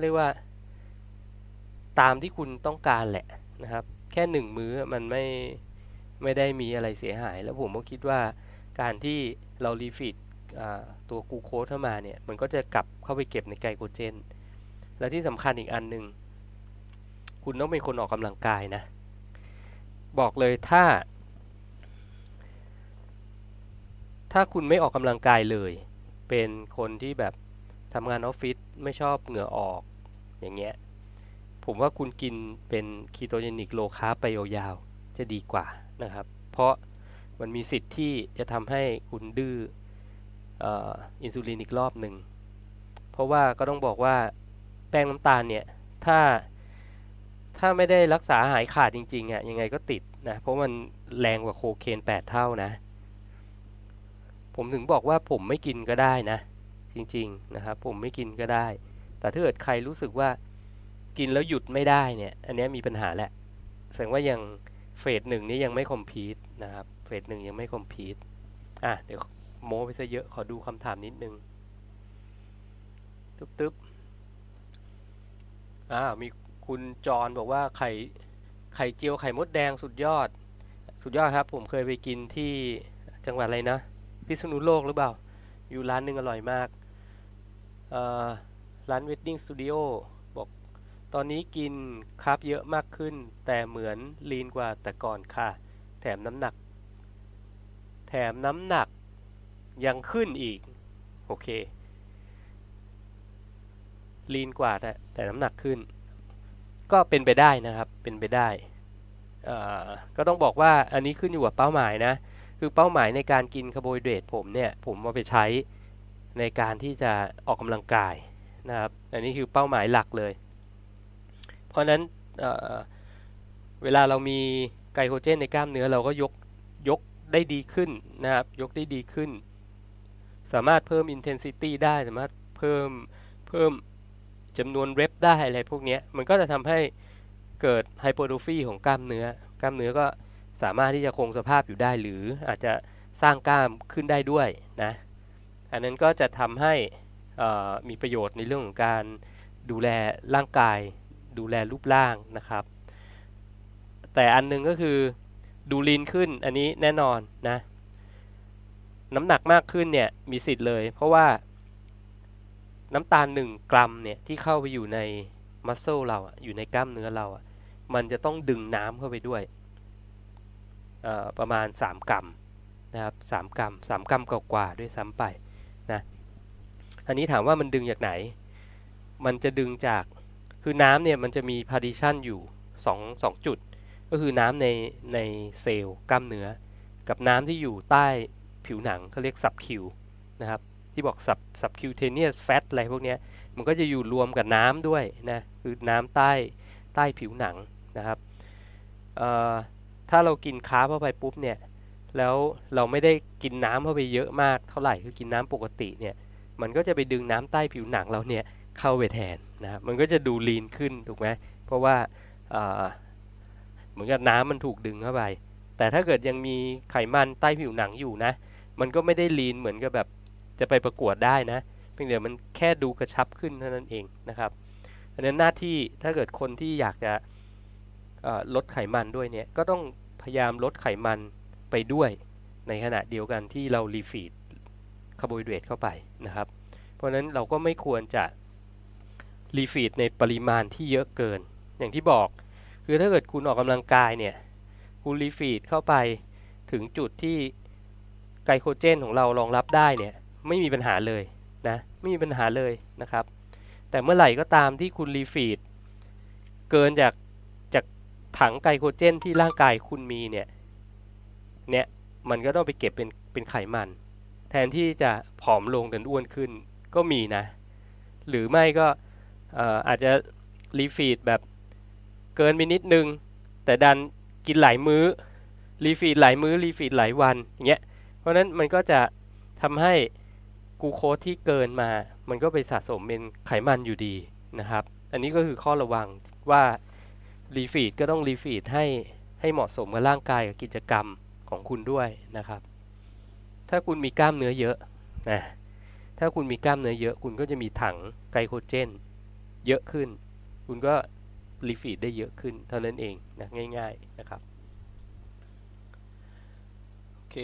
เรียกว่า ตามที่คุณต้องการแหละนะครับ แค่หนึ่งมื้อมันไม่ไม่ได้มีอะไรเสียหาย แล้วผมก็คิดว่าการที่เรารีฟิตตัวกูโคสเข้ามาเนี่ย มันก็จะกลับเข้าไปเก็บในไกลโคเจน และที่สำคัญอีกอันหนึ่ง คุณต้องเป็นคนออกกำลังกายนะ บอกเลยถ้า ถ้าคุณไม่ออกกำลังกายเลย เป็นคนที่แบบทำงานออฟฟิศไม่ชอบเหงื่อออกอย่างเงี้ย ผมว่าคุณกินเป็น ketogenic low carb ไปยาวๆจะดีกว่านะครับ เพราะมันมีสิทธิ์ที่จะทำให้คุณดื้ออินซูลินอีกรอบหนึ่ง เพราะว่าก็ต้องบอกว่าแป้งน้ำตาลเนี่ย ถ้า ถ้าไม่ได้รักษาหายขาดจริงๆอะยังไงก็ติดนะ เพราะมันแรงกว่าโคเคนแปดเท่านะ ผมถึงบอกว่าผมไม่กินก็ได้นะ จริงๆนะครับ ผมไม่กินก็ได้ แต่ถ้าเกิดใครรู้สึกว่ากินแล้วหยุดไม่ได้เนี่ย อันนี้มีปัญหาแหละแสดงว่ายังเฟสหนึ่งนี้ยังไม่คอมพีทนะครับ เฟสหนึ่งยังไม่คอมพีทอะเดี๋ยวโม้ไปซะเยอะขอดูคำถามนิดนึงตึ๊บตึ๊บอ่ามี คุณจรบอกว่าไข่ไข่เจียวไข่มดแดงสุดยอด สุดยอดครับ ผมเคยไปกินที่จังหวัดอะไรนะพิษณุโลกหรือเปล่า อยู่ร้านหนึ่งอร่อยมากร้านเวดดิ้งสตูดิโอบอกตอนนี้กินคาร์บเยอะมากขึ้น แต่เหมือนลีนกว่าแต่ก่อนค่ะ แถมน้ำหนัก แถมน้ำหนักยังขึ้นอีก โอเคลีนกว่าแต่แต่น้ำหนักขึ้น ก็เป็นไปได้นะครับ เป็นไปได้ ก็ต้องบอกว่าอันนี้ขึ้นอยู่กับเป้าหมายนะ คือเป้าหมายในการกินคาร์โบไฮเดรตผมเนี่ย ผมมาไปใช้ในการที่จะออกกำลังกายนะครับ อันนี้คือเป้าหมายหลักเลย เพราะนั้นเเวลาเรามีไกลโคเจนในกล้ามเนื้อเราก็ยกยกได้ดีขึ้นนะครับ ยกได้ดีขึ้น สามารถเพิ่ม intensity ได้ สามารถเพิ่มเพิ่ม จำนวนเรปได้อะไรพวกนี้มันก็จะทำให้เกิดไฮโปโดฟีของกล้ามเนื้อ กล้ามเนื้อก็สามารถที่จะคงสภาพอยู่ได้หรืออาจจะสร้างกล้ามขึ้นได้ด้วยนะอันนั้นก็จะทำให้มีประโยชน์ในเรื่องของการดูแลร่างกาย ดูแลรูปร่างนะครับ แต่อันนึงก็คือดูลีนขึ้นอันนี้แน่นอนนะน้ำหนักมากขึ้นเนี่ยมีสิทธิ์เลย เพราะว่า น้ำตาลหนึ่งกรัมเนี่ยที่เข้าไปอยู่ในมัสเซลเราอยู่ในกล้ามเนื้อเราอะมันจะต้องดึงน้ำเข้าไปด้วยประมาณ 3 กรัมนะครับ3กรัม3กรัมกว่าๆด้วยซ้ำไปนะอันนี้ถามว่ามันดึงจากไหน มันจะดึงจากคือน้ำเนี่ยมันจะมี partition อยู่2 2จุด ก็คือน้ำในในเซลล์กล้ามเนื้อ กับน้ำที่อยู่ใต้ผิวหนังเขาเรียก sub-q นะครับ ที่บอก sub subcutaneous fat อะไรพวกนี้มันก็จะอยู่รวมกับน้ำด้วยนะคือน้ำใต้ใต้ผิวหนังนะครับถ้าเรากินค้าเข้าไปปุ๊บเนี่ยแล้วเราไม่ได้กินน้ำเข้าไปเยอะมากเท่าไหร่คือกินน้ำปกติเนี่ยมันก็จะไปดึงน้ำใต้ผิวหนังเราเนี่ยเข้าไปแทนนะครับมันก็จะดูลีนขึ้นถูกไหมเพราะว่าเหมือนกับน้ำมันถูกดึงเข้าไป แต่ถ้าเกิดยังมีไขมันใต้ผิวหนังอยู่นะ มันก็ไม่ได้ลีนเหมือนกับแบบ จะไปประกวดได้นะ เพียงแต่มันแค่ดูกระชับขึ้นเท่านั้นเองนะครับอันนั้นหน้าที่ถ้าเกิดคนที่อยากจะลดไขมันด้วยเนี่ยก็ต้องพยายามลดไขมันไปด้วยในขณะเดียวกันที่เรา refeed คาร์โบไฮเดรตเข้าไปนะครับ เพราะฉะนั้นเราก็ไม่ควรจะ refeed ในปริมาณที่เยอะเกิน อย่างที่บอก คือถ้าเกิดคุณออกกำลังกายเนี่ยคุณ refeed เข้าไปถึงจุดที่ glycogen ของเรารองรับได้เนี่ย ไม่มีปัญหาเลยนะไม่มีปัญหาเลยนะครับ แต่เมื่อไหร่ก็ตามที่คุณ refeed เกินจากจากถัง glycogen ที่ร่างกายคุณมีเนี่ยเนี่ยมันก็ต้องไปเก็บเป็นเป็นไขมัน แทนที่จะผอมลงดันอ้วนขึ้นก็มีนะ หรือไม่ก็อาจจะ refeed แบบเกินไปนิดนึง แต่ดันกินหลายมื้อrefeed หลายมื้อ refeed หลายวันอย่างเงี้ยเพราะนั้นมันก็จะทำให้ กูโคสที่เกินมา มันก็ไปสะสมเป็นไขมันอยู่ดีนะครับ อันนี้ก็คือข้อระวังว่า refeed ก็ต้อง refeed ให้ให้เหมาะสมกับร่างกายกับกิจกรรมของคุณด้วยนะครับ ถ้าคุณมีกล้ามเนื้อเยอะนะถ้าคุณมีกล้ามเนื้อเยอะ คุณก็จะมีถัง glycogen เยอะขึ้น คุณก็รีฟีดได้เยอะขึ้นเท่านั้นเองนะง่าย ๆนะครับโอเค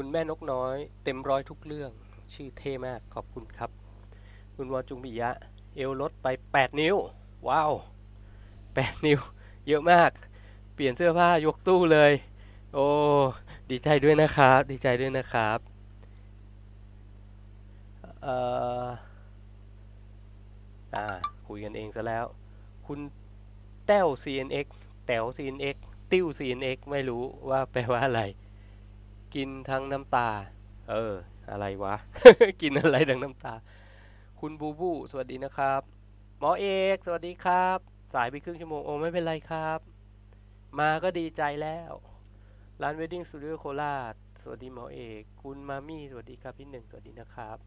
คุณแม่นกน้อย เต็มร้อยทุกเรื่อง ชื่อเท่มากขอบคุณครับ คุณวอจุงปิยะ เอวลดไป 8 นิ้ว ว้าว 8 นิ้ว เยอะมาก เปลี่ยนเสื้อผ้ายกตู้เลย โอ้ดีใจด้วยนะครับ ดีใจด้วยนะครับเอ่ออ่าคุยกันเองซะแล้ว คุณแต้ว CNX แต้ว CNX ติ้ว CNX ไม่รู้ว่าแปลว่าอะไร กินทั้งน้ำตา เออ อะไรวะ กินอะไรทั้งน้ำตา คุณบูบู สวัสดีนะครับ หมอเอก สวัสดีครับ สายไปครึ่งชั่วโมง โอ้ไม่เป็นไรครับ มาก็ดีใจแล้ว ร้าน Wedding Studio โคราช สวัสดีหมอเอก คุณมามี่ สวัสดีครับพี่หนึ่ง สวัสดีนะครับ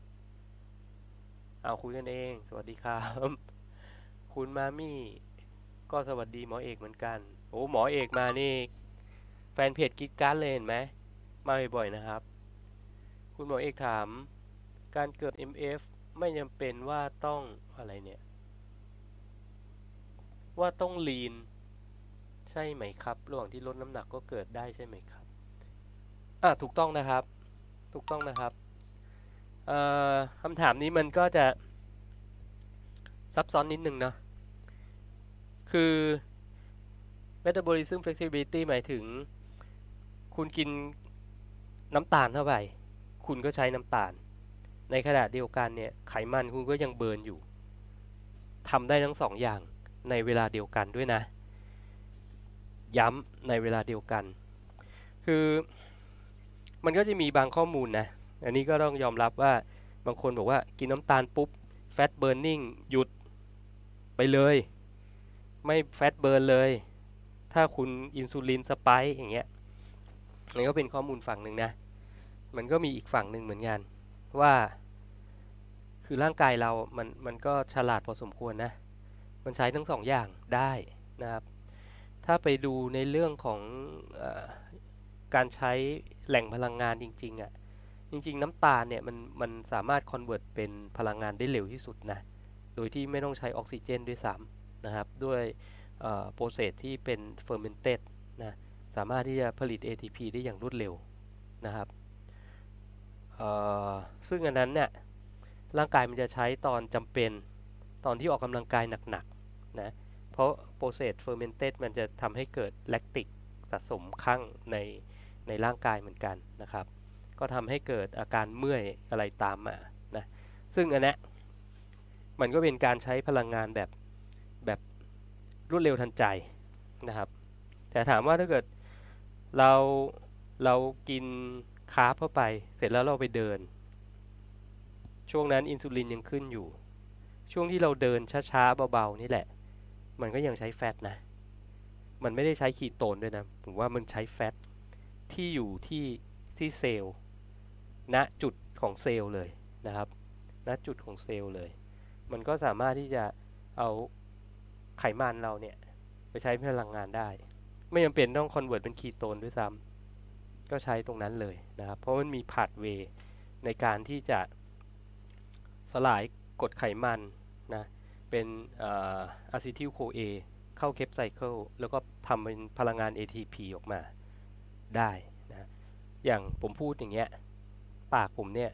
เอาคุยกันเอง สวัสดีครับ คุณมามี่ ก็สวัสดีหมอเอกเหมือนกัน โอ้หมอเอกมานี่ แฟนเพจกิดการเลยเห็นไหม มาบ่อยๆนะครับ คุณหมอเอกถาม การเกิด MF ไม่จำเป็นว่าต้องอะไรเนี่ย ว่าต้องลีนใช่ไหมครับ ระหว่างที่ลดน้ำหนักก็เกิดได้ใช่ไหมครับ อะถูกต้องนะครับ ถูกต้องนะครับคำถามนี้มันก็จะ ซับซ้อนนิดนึงเนาะ คือ metabolism flexibility หมายถึง คุณกิน น้ำตาลเข้าไปคุณก็ใช้น้ำตาล ในขณะเดียวกันเนี่ยไขมันคุณก็ยังเบิร์นอยู่ทำได้ทั้งสองอย่างในเวลาเดียวกันด้วยนะ ย้ำในเวลาเดียวกัน คือมันก็จะมีบางข้อมูลนะ อันนี้ก็ต้องยอมรับว่าบางคนบอกว่ากินน้ำตาลปุ๊บแฟตเบิร์นนิ่งหยุดไปเลย ไม่แฟตเบิร์นเลย ถ้าคุณอินซูลินสไปค์อย่างเงี้ย มันก็เป็นข้อมูลฝั่งหนึ่งนะ มันก็มีอีกฝั่งหนึ่งเหมือนกัน ว่า คือร่างกายเรา มัน มันก็ฉลาดพอสมควรนะ มันใช้ทั้งสองอย่างได้นะครับ ถ้าไปดูในเรื่องของการใช้แหล่งพลังงานจริงๆอะ่ะ จริง ๆ น้ำตาลเนี่ย มัน มันสามารถ convert เป็นพลังงานได้เร็วที่สุดนะ โดยที่ไม่ต้องใช้ออกซิเจนด้วยซ้ำนะครับ ด้วย process ที่เป็น fermented นะ สามารถที่จะผลิต ATP ได้อย่างรวดเร็วนะครับซึ่งอันนั้นเนี่ยร่างกายมันจะใช้ตอนจำเป็นตอนที่ออกกำลังกายหนักๆนะเพราะ process fermentation มันจะทำให้เกิด lactic สะสมข้างในในร่างกายเหมือนกันนะครับ ก็ทำให้เกิดอาการเมื่อยอะไรตามมานะซึ่งอันนี้มันก็เป็นการใช้พลังงานแบบแบบรวดเร็วทันใจนะครับ แต่ถามว่าถ้าเกิด เราเรากิน carb เข้าไป เสร็จแล้วเราไปเดิน ช่วงนั้นอินซูลินยังขึ้นอยู่ ช่วงที่เราเดินช้าๆเบาๆนี่แหละ มันก็ยังใช้ fat นะ มันไม่ได้ใช้คีโตนด้วยนะ ผมว่ามันใช้ fat ที่อยู่ที่ที่เซลล์ณจุดของเซลล์เลยนะครับณจุดของเซลล์เลย มันก็สามารถที่จะเอาไขมันเราเนี่ย ไปใช้พลังงานได้ ไม่จำเป็นต้อง convert เป็นคีโตนด้วยซ้ำก็ใช้ตรงนั้นเลยนะครับ เพราะมันมี pathway ในการที่จะสลายกรดไขมันนะเป็น acetyl-CoA เข้า Krebs cycle แล้วก็ทำเป็นพลังงาน ATP ออกมาได้นะอย่างผมพูดอย่างเงี้ยปากผมเนี่ย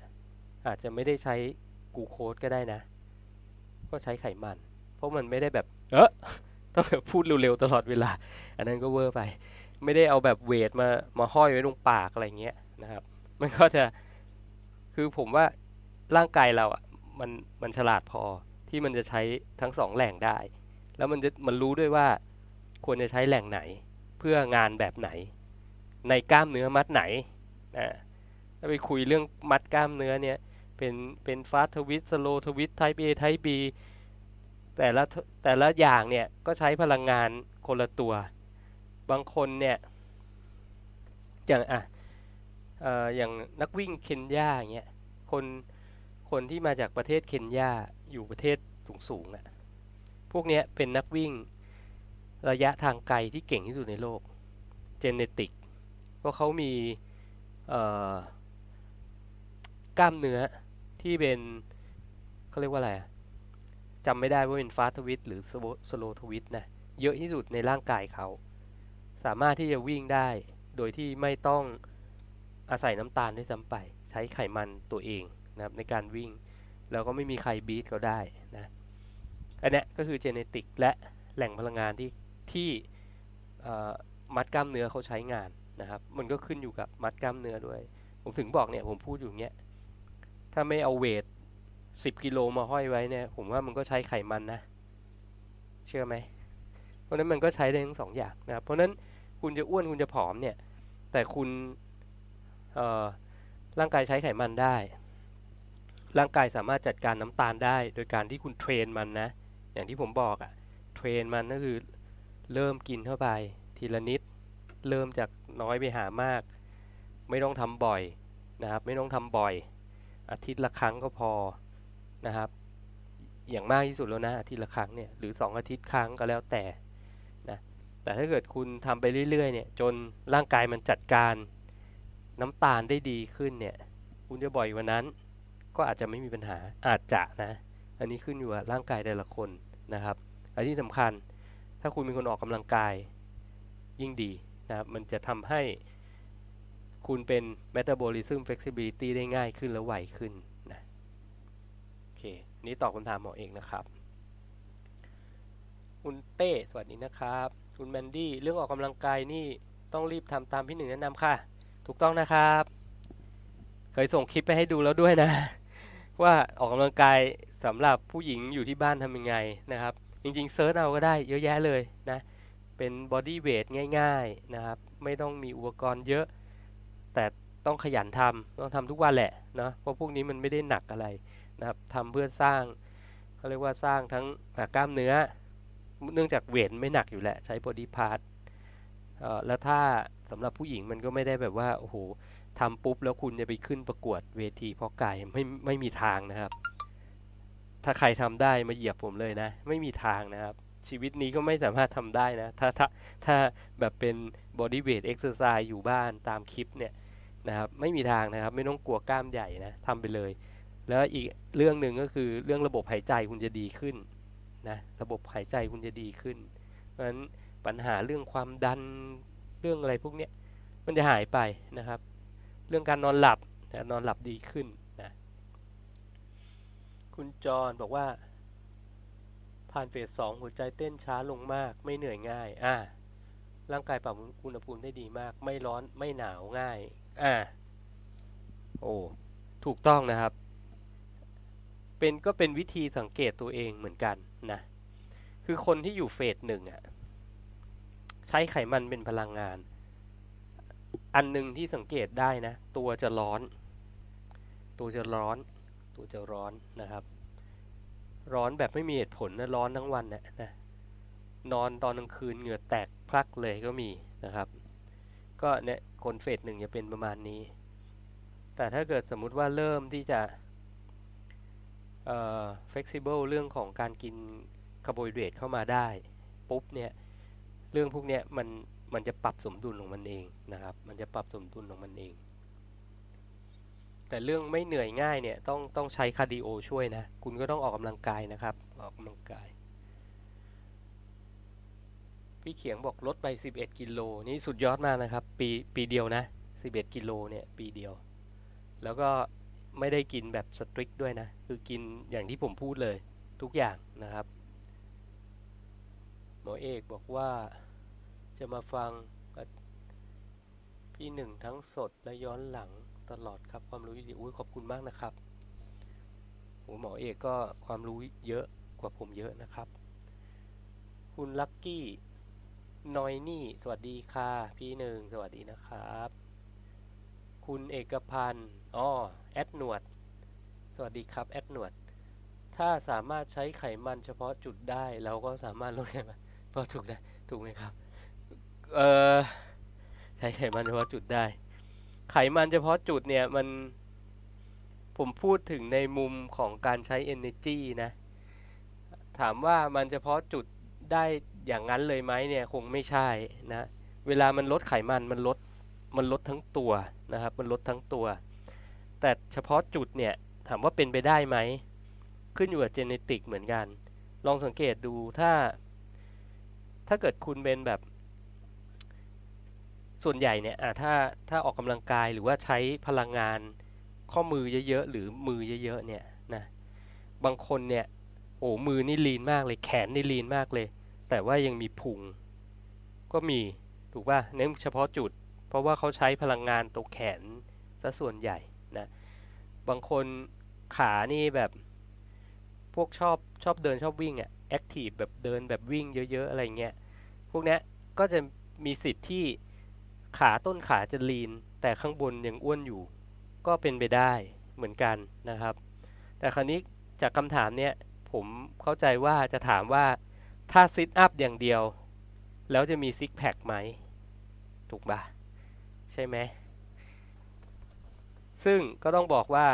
อาจจะไม่ได้ใช้กูโคสก็ได้นะ ก็ใช้ไขมัน เพราะมันไม่ได้แบบ เออ ต้องแบบพูดเร็วๆตลอดเวลา อันนั้นก็เวอร์ไป ไม่ได้เอาแบบเวทมามาห้อยไว้ตรงปากอะไรเงี้ยนะครับ มันก็จะคือผมว่าร่างกายเราอะมันมันฉลาดพอที่มันจะใช้ทั้งสองแหล่งได้ แล้วมันจะมันรู้ด้วยว่าควรจะใช้แหล่งไหนเพื่องานแบบไหน ในกล้ามเนื้อมัดไหนนะถ้าไปคุยเรื่องมัดกล้ามเนื้อเนี่ยเป็นเป็นฟาสทวิตสโลทวิตไทป์ A ไทป์ B แต่ละแต่ละอย่างเนี่ยก็ใช้พลังงานคนละตัว บางคนเนี่ยอย่างอะอย่างนักวิ่งเคนยาอย่างเงี้ยคนคนที่มาจากประเทศเคนยาอยู่ประเทศสูงๆอะ่ะพวกเนี้ยเป็นนักวิ่งระยะทางไกลที่เก่งที่สุดในโลกเจเนติกเพราะเขามีกล้ามเนื้อที่เป็นเขาเรียกว่าอะไร จำไม่ได้ว่าเป็นฟาสทวิตหรือสโลทวิตนะ เยอะที่สุดในร่างกายเขา สามารถที่จะวิ่งได้โดยที่ไม่ต้องอาศัยน้ำตาลด้วยซ้ำไป ใช้ไขมันตัวเองนะครับในการวิ่ง แล้วก็ไม่มีใครบีทเขาได้นะอันนี้ก็คือเจเนติกและแหล่งพลังงานที่ที่มัดกล้ามเนื้อเขาใช้งานนะครับ มันก็ขึ้นอยู่กับมัดกล้ามเนื้อด้วย ผมถึงบอกเนี่ยผมพูดอยู่เงี้ย ถ้าไม่เอาเวท สิบกิโลมาห้อยไว้เนี่ย ผมว่ามันก็ใช้ไขมันนะ เชื่อไหม เพราะนั้นมันก็ใช้ได้ทั้งสองอย่างนะครับ เพราะนั้นคุณจะอ้วนคุณจะผอมเนี่ย แต่คุณร่างกายใช้ไขมันได้ ร่างกายสามารถจัดการน้ำตาลได้ โดยการที่คุณเทรนมันนะ อย่างที่ผมบอกอะเทรนมันก็คือเริ่มกินเข้าไป ทีละนิด เริ่มจากน้อยไปหามาก ไม่ต้องทำบ่อยนะครับ ไม่ต้องทำบ่อย อาทิตย์ละครั้งก็พอ นะครับ อย่างมากที่สุดแล้วนะอาทิตย์ละครั้งเนี่ยหรือ 2 อาทิตย์ครั้งก็แล้วแต่นะแต่ถ้าเกิดคุณทำไปเรื่อยๆเนี่ยจนร่างกายมันจัดการน้ำตาลได้ดีขึ้นเนี่ยคุณจะบ่อยวันนั้น ก็อาจจะไม่มีปัญหาอาจจะนะ อันนี้ขึ้นอยู่กับร่างกายแต่ละคนนะครับอันที่สำคัญถ้าคุณเป็นคนออกกำลังกายยิ่งดีนะครับมันจะทำให้คุณเป็น metabolism flexibility ได้ง่ายขึ้นและไวขึ้น คนี้ตอบคำถามหมอเองนะครับ คุณเต้สวัสดีนะครับ คุณแมนดี้เรื่องออกกำลังกายนี่ต้องรีบทำตามพี่หนึ่งแนะนำค่ะ ถูกต้องนะครับ เคยส่งคลิปไปให้ดูแล้วด้วยนะ ว่าออกกำลังกายสำหรับผู้หญิงอยู่ที่บ้านทำยังไงนะครับ จริงๆ search เอาก็ได้เยอะแยะเลยนะ เป็น bodyweight ง่าย ๆนะครับ ไม่ต้องมีอุปกรณ์เยอะ แต่ต้องขยันทำต้องทำทุกวันแหละเนาะเพราะพวกนี้มันไม่ได้หนักอะไร นะครับทำเพื่อสร้างเขาเรียกว่าสร้างทั้งกล้ามเนื้อ เนื่องจาก weight ไม่หนักอยู่แหละ ใช้ body part แล้วถ้าสำหรับผู้หญิงมันก็ไม่ได้แบบว่าโอ้โหทำปุ๊บแล้วคุณจะไปขึ้นประกวดเวทีเพาะกายไม่ไม่มีทางนะครับ ถ้าใครทำได้มาเหยียบผมเลยนะ ไม่มีทางนะครับ ชีวิตนี้ก็ไม่สามารถทำได้นะ ถ้าถ้าถ้าแบบเป็น bodyweight exercise อยู่บ้านตามคลิปเนี่ยนะครับ ไม่มีทางนะครับ ไม่ต้องกลัวกล้ามใหญ่นะทำไปเลย แล้วอีกเรื่องหนึ่งก็คือเรื่องระบบหายใจคุณจะดีขึ้นนะระบบหายใจคุณจะดีขึ้น เพราะฉะนั้นปัญหาเรื่องความดันเรื่องอะไรพวกนี้มันจะหายไปนะครับ เรื่องการนอนหลับนอนหลับดีขึ้นนะคุณจรบอกว่า ผ่านเฟสสองหัวใจเต้นช้าลงมาก ไม่เหนื่อยง่ายอ่าร่างกายปรับอุณหภูมิได้ดีมาก ไม่ร้อนไม่หนาวง่ายอ่าโอ้ถูกต้องนะครับ เป็นก็เป็นวิธีสังเกตตัวเองเหมือนกันนะ คือคนที่อยู่เฟสหนึ่งอะใช้ไขมันเป็นพลังงาน อันหนึ่งที่สังเกตได้นะ ตัวจะร้อน ตัวจะร้อน ตัวจะร้อนนะครับ ร้อนแบบไม่มีเหตุผลนะร้อนทั้งวันนะนะนอนตอนกลางคืนเหงื่อแตกพลั่กเลยก็มีนะครับ ก็เนี่ยคน phase หนึ่งจะเป็นประมาณนี้ แต่ถ้าเกิดสมมุติว่าเริ่มที่จะ เอ่อ flexible เรื่องของการกินคาร์โบไฮเดรตเข้ามาได้ ปุ๊บเนี่ยเรื่องพวกเนี้ยมันมันจะปรับสมดุลของมันเองนะครับ มันจะปรับสมดุลของมันเอง แต่เรื่องไม่เหนื่อยง่ายเนี่ยต้องต้องใช้ cardio ช่วยนะ คุณก็ต้องออกกำลังกายนะครับ ออกกำลังกาย พี่เขียงบอกลดไป 11 กิโลนี่สุดยอดมากนะครับ ปีปีเดียวนะ 11 กิโลเนี่ยปีเดียว แล้วก็ ไม่ได้กินแบบสตริกด้วยนะ คือกินอย่างที่ผมพูดเลยทุกอย่างนะครับ หมอเอกบอกว่าจะมาฟังพี่หนึ่งทั้งสดและย้อนหลังตลอดครับ ความรู้ดีอุ้ยขอบคุณมากนะครับโหหมอเอกก็ความรู้เยอะกว่าผมเยอะนะครับ คุณลักกี้นอยนี่ สวัสดีค่ะ พี่หนึ่งสวัสดีนะครับ คุณเอกพันธ์อ๋อแอดหนวด สวัสดีครับแอดหนวด ถ้าสามารถใช้ไขมันเฉพาะจุดได้เราก็สามารถลดไขมันเฉพาะจุดได้ถูกไหมครับ เออใช้ไขมันเฉพาะจุดได้ ไขมันเฉพาะจุดเนี่ยมันผมพูดถึงในมุมของการใช้ energy นะ ถามว่ามันเฉพาะจุดได้อย่างนั้นเลยไหมเนี่ยคงไม่ใช่นะ เวลามันลดไขมันมันลด มันลดทั้งตัวนะครับ มันลดทั้งตัว แต่เฉพาะจุดเนี่ยถามว่าเป็นไปได้ไหม ขึ้นอยู่กับเจเนติกเหมือนกัน ลองสังเกตดูถ้า ถ้าเกิดคุณเป็นแบบ ส่วนใหญ่เนี่ยถ้าถ้าออกกำลังกายหรือว่าใช้พลังงานข้อมือเยอะๆหรือมือเยอะๆเนี่ยนะบางคนเนี่ยโอ้มือนี่ลีนมากเลยแขนนี่ลีนมากเลย แต่ว่ายังมีพุงก็มีถูกป่ะเน้นเฉพาะจุด ราะว่าเขาใช้พลังงานตรงแขนซะส่วนใหญ่นะบางคนขานี่แบบพวกชอบชอบเดินชอบวิ่งอะ่ะแอคทีฟแบบเดินแบบวิ่งเยอะๆอะไรเงี้ยพวกนี้ก็จะมีสิทธิ์ที่ขาต้นขาจะลีน แต่ข้างบนยังอ้วนอยู่ ก็เป็นไปได้เหมือนกันนะครับ แต่คราวนี้จากคำถามเนี้ยผมเข้าใจว่าจะถามว่าถ้าซิทอัพอย่างเดียว แล้วจะมีซิกแพคไหมถูกปะ ใช่ไหม ซึ่งก็ต้องบอกว่า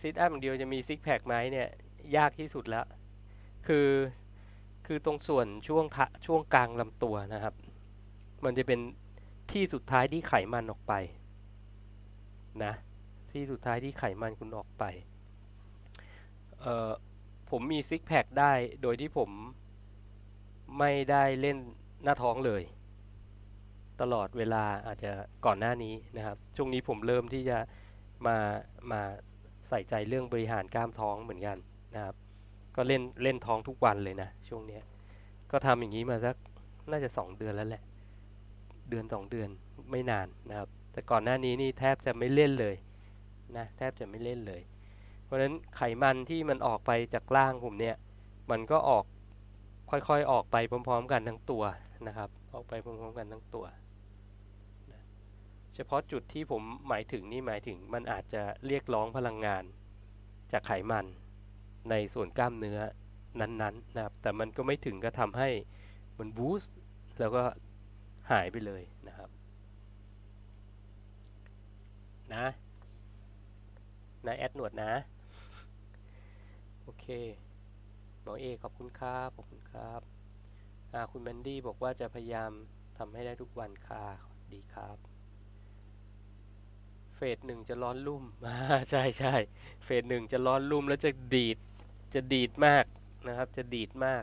ซิทอัพเดียวจะมีซิกแพคไหมเนี่ย ยากที่สุดแล้ว คือคือตรงส่วนช่วงช่วงกลางลำตัวนะครับ มันจะเป็นที่สุดท้ายที่ไขมันออกไปนะที่สุดท้ายที่ไขมันคุณออกไป เอ่อ ผมมีซิกแพคได้โดยที่ผมไม่ได้เล่น หน้าท้องเลย ตลอดเวลาอาจจะก่อนหน้านี้นะครับ ช่วงนี้ผมเริ่มที่จะมามาใส่ใจเรื่องบริหารกล้ามท้องเหมือนกันนะครับ ก็เล่นเล่นท้องทุกวันเลยนะช่วงนี้ก็ทำอย่างนี้มาสักน่าจะสองเดือนแล้วแหละ เดือนสองเดือนไม่นานนะครับ แต่ก่อนหน้านี้นี่แทบจะไม่เล่นเลยนะแทบจะไม่เล่นเลย เพราะฉะนั้นไขมันที่มันออกไปจากล่างผมเนี่ย มันก็ออก ค่อยๆออกไปพร้อม ๆ กันทั้งตัวนะครับ ออกไปพร้อมๆกันทั้งตัว เฉพาะจุดที่ผมหมายถึงนี่หมายถึงมันอาจจะเรียกร้องพลังงานจากไขมันในส่วนกล้ามเนื้อนั้นๆนะครับ แต่มันก็ไม่ถึงก็ทำให้มันบูสต์แล้วก็หายไปเลยนะครับนะนะแอดหนวดนะ โอเค หมอเอขอบคุณครับขอบคุณครับคุณแมนดี้บอกว่าจะพยายามทำให้ได้ทุกวันค่ะดีครับ เฟสหนึ่งจะร้อนรุ่มอ่าใช่ใช่เฟสหนึ่งจะร้อนรุ่มแล้วจะดีดจะดีดมากนะครับ จะดีดมาก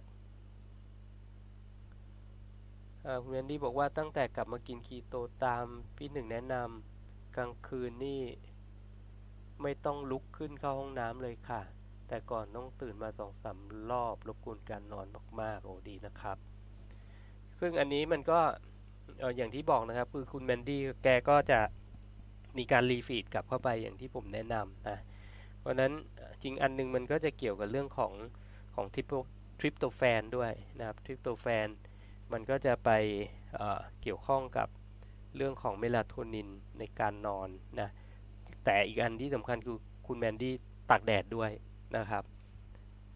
คุณแมนดี้บอกว่าตั้งแต่กลับมากินคีโตตามพี่หนึ่งแนะนำกลางคืนนี่ ไม่ต้องลุกขึ้นเข้าห้องน้ำเลยค่ะ แต่ก่อนต้องตื่นมาสองสามรอบรบกวนการนอนมากๆ โอ้ดีนะครับ ซึ่งอันนี้มันก็อย่างที่บอกนะครับ คือคุณแมนดี้แกก็จะมีการ refeed กลับเข้าไปอย่างที่ผมแนะนำนะ เพราะนั้นจริงอันหนึ่งมันก็จะเกี่ยวกับเรื่องของของทริป tryptophan ด้วยนะครับ tryptophan มันก็จะไปเกี่ยวข้องกับเรื่องของเมลาโทนินในการนอนนะ แต่อีกอันที่สำคัญคือคุณแมนดี้ตากแดดด้วย นะครับ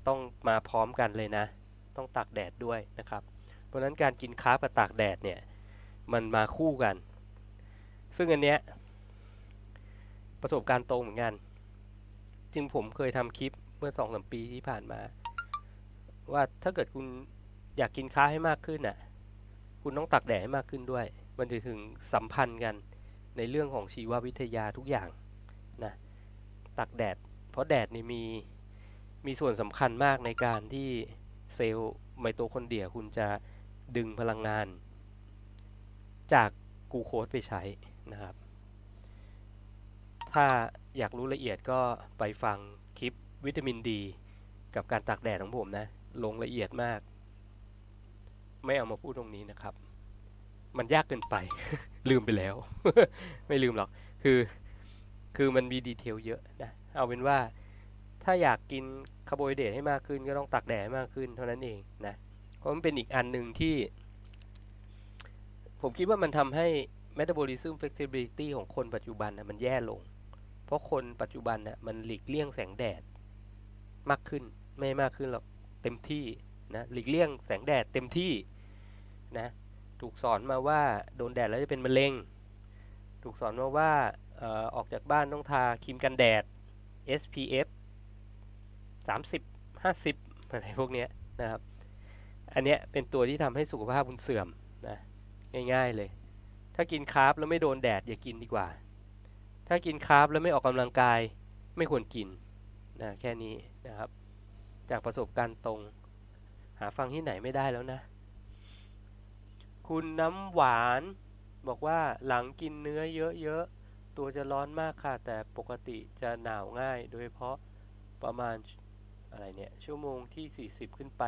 ต้องมาพร้อมกันเลยนะ ต้องตากแดดด้วยนะครับ เพราะนั้นการกินคาร์บกับตากแดดเนี่ยมันมาคู่กัน ซึ่งอันเนี้ยประสบการณ์ตรงเหมือนกัน จึงผมเคยทำคลิปเมื่อสองสามปีที่ผ่านมา ว่าถ้าเกิดคุณอยากกินค้าให้มากขึ้นน่ะ คุณต้องตักแดดให้มากขึ้นด้วย มันจะถึงสัมพันธ์กันในเรื่องของชีววิทยาทุกอย่างนะตักแดด เพราะแดดนี่มี มีส่วนสำคัญมากในการที่เซลล์ไมโตคอนเดรียคุณจะดึงพลังงาน จากกูโคสไปใช้นะครับ ถ้าอยากรู้ละเอียดก็ไปฟังคลิปวิตามินดีกับการตากแดดของผมนะ ลงละเอียดมาก ไม่เอามาพูดตรงนี้นะครับ มันยากเกินไป ลืมไปแล้ว ไม่ลืมหรอก คือ คือมันมีดีเทลเยอะนะ เอาเป็นว่า ถ้าอยากกินคาร์โบไฮเดรตให้มากขึ้นก็ต้องตักแดดให้มากขึ้นเท่านั้นเองนะเพราะมันเป็นอีกอันหนึ่งที่ ผมคิดว่ามันทำให้ metabolism flexibility ของคนปัจจุบันนะมันแย่ลง เพราะคนปัจจุบันนะมันหลีกเลี่ยงแสงแดดมากขึ้นไม่มากขึ้นหรอกเต็มที่นะหลีกเลี่ยงแสงแดดเต็มที่นะถูกสอนมาว่าโดนแดดแล้วจะเป็นมะเร็ง ถูกสอนมาว่าออออกจากบ้านต้องทาครีมกันแดด SPF 30 50 อะไรพวกเนี้ยนะครับ อันเนี้ยเป็นตัวที่ทำให้สุขภาพคุณเสื่อมนะง่ายๆเลย ถ้ากินคาร์บแล้วไม่โดนแดดอย่ากินดีกว่า ถ้ากินคาร์บแล้วไม่ออกกำลังกายไม่ควรกินนะแค่นี้นะครับ จากประสบการณ์ตรง หาฟังที่ไหนไม่ได้แล้วนะ คุณน้ำหวานบอกว่าหลังกินเนื้อเยอะๆ ตัวจะร้อนมากค่ะ แต่ปกติจะหนาวง่าย โดยเฉพาะประมาณ อะไรเนี่ย ชั่วโมงที่ 40 ขึ้นไป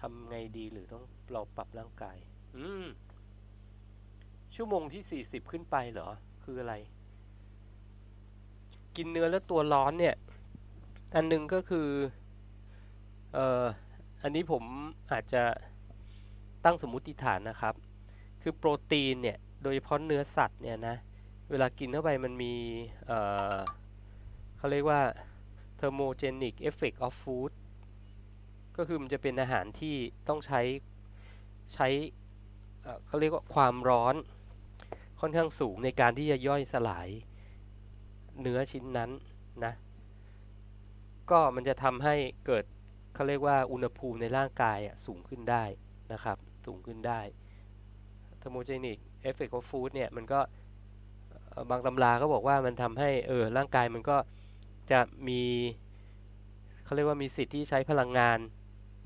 ทำไงดีหรือต้องเราปรับร่างกาย อืม ชั่วโมงที่ 40 ขึ้นไปเหรอ คืออะไร กินเนื้อแล้วตัวร้อนเนี่ย อันหนึ่งก็คือเอ่ออันนี้ผมอาจจะตั้งสมมุติฐานนะครับ คือโปรตีนเนี่ย โดยเฉพาะเนื้อสัตว์เนี่ยนะ เวลากินเข้าไปมันมี เอ่อเขาเรียกว่า thermogenic effect of food ก็คือมันจะเป็นอาหารที่ต้องใช้ใช้เขาเรียกว่าความร้อนค่อนข้างสูงในการที่จะย่อยสลายเนื้อชิ้นนั้นนะ ก็มันจะทำให้เกิดเขาเรียกว่าอุณหภูมิในร่างกายสูงขึ้นได้นะครับ สูงขึ้นได้ thermogenic effect of food เนี่ยมันก็บางตำราก็บอกว่ามันทำให้เออร่างกายมันก็ จะมีเขาเรียกว่ามีสิทธิ์ที่ใช้พลังงาน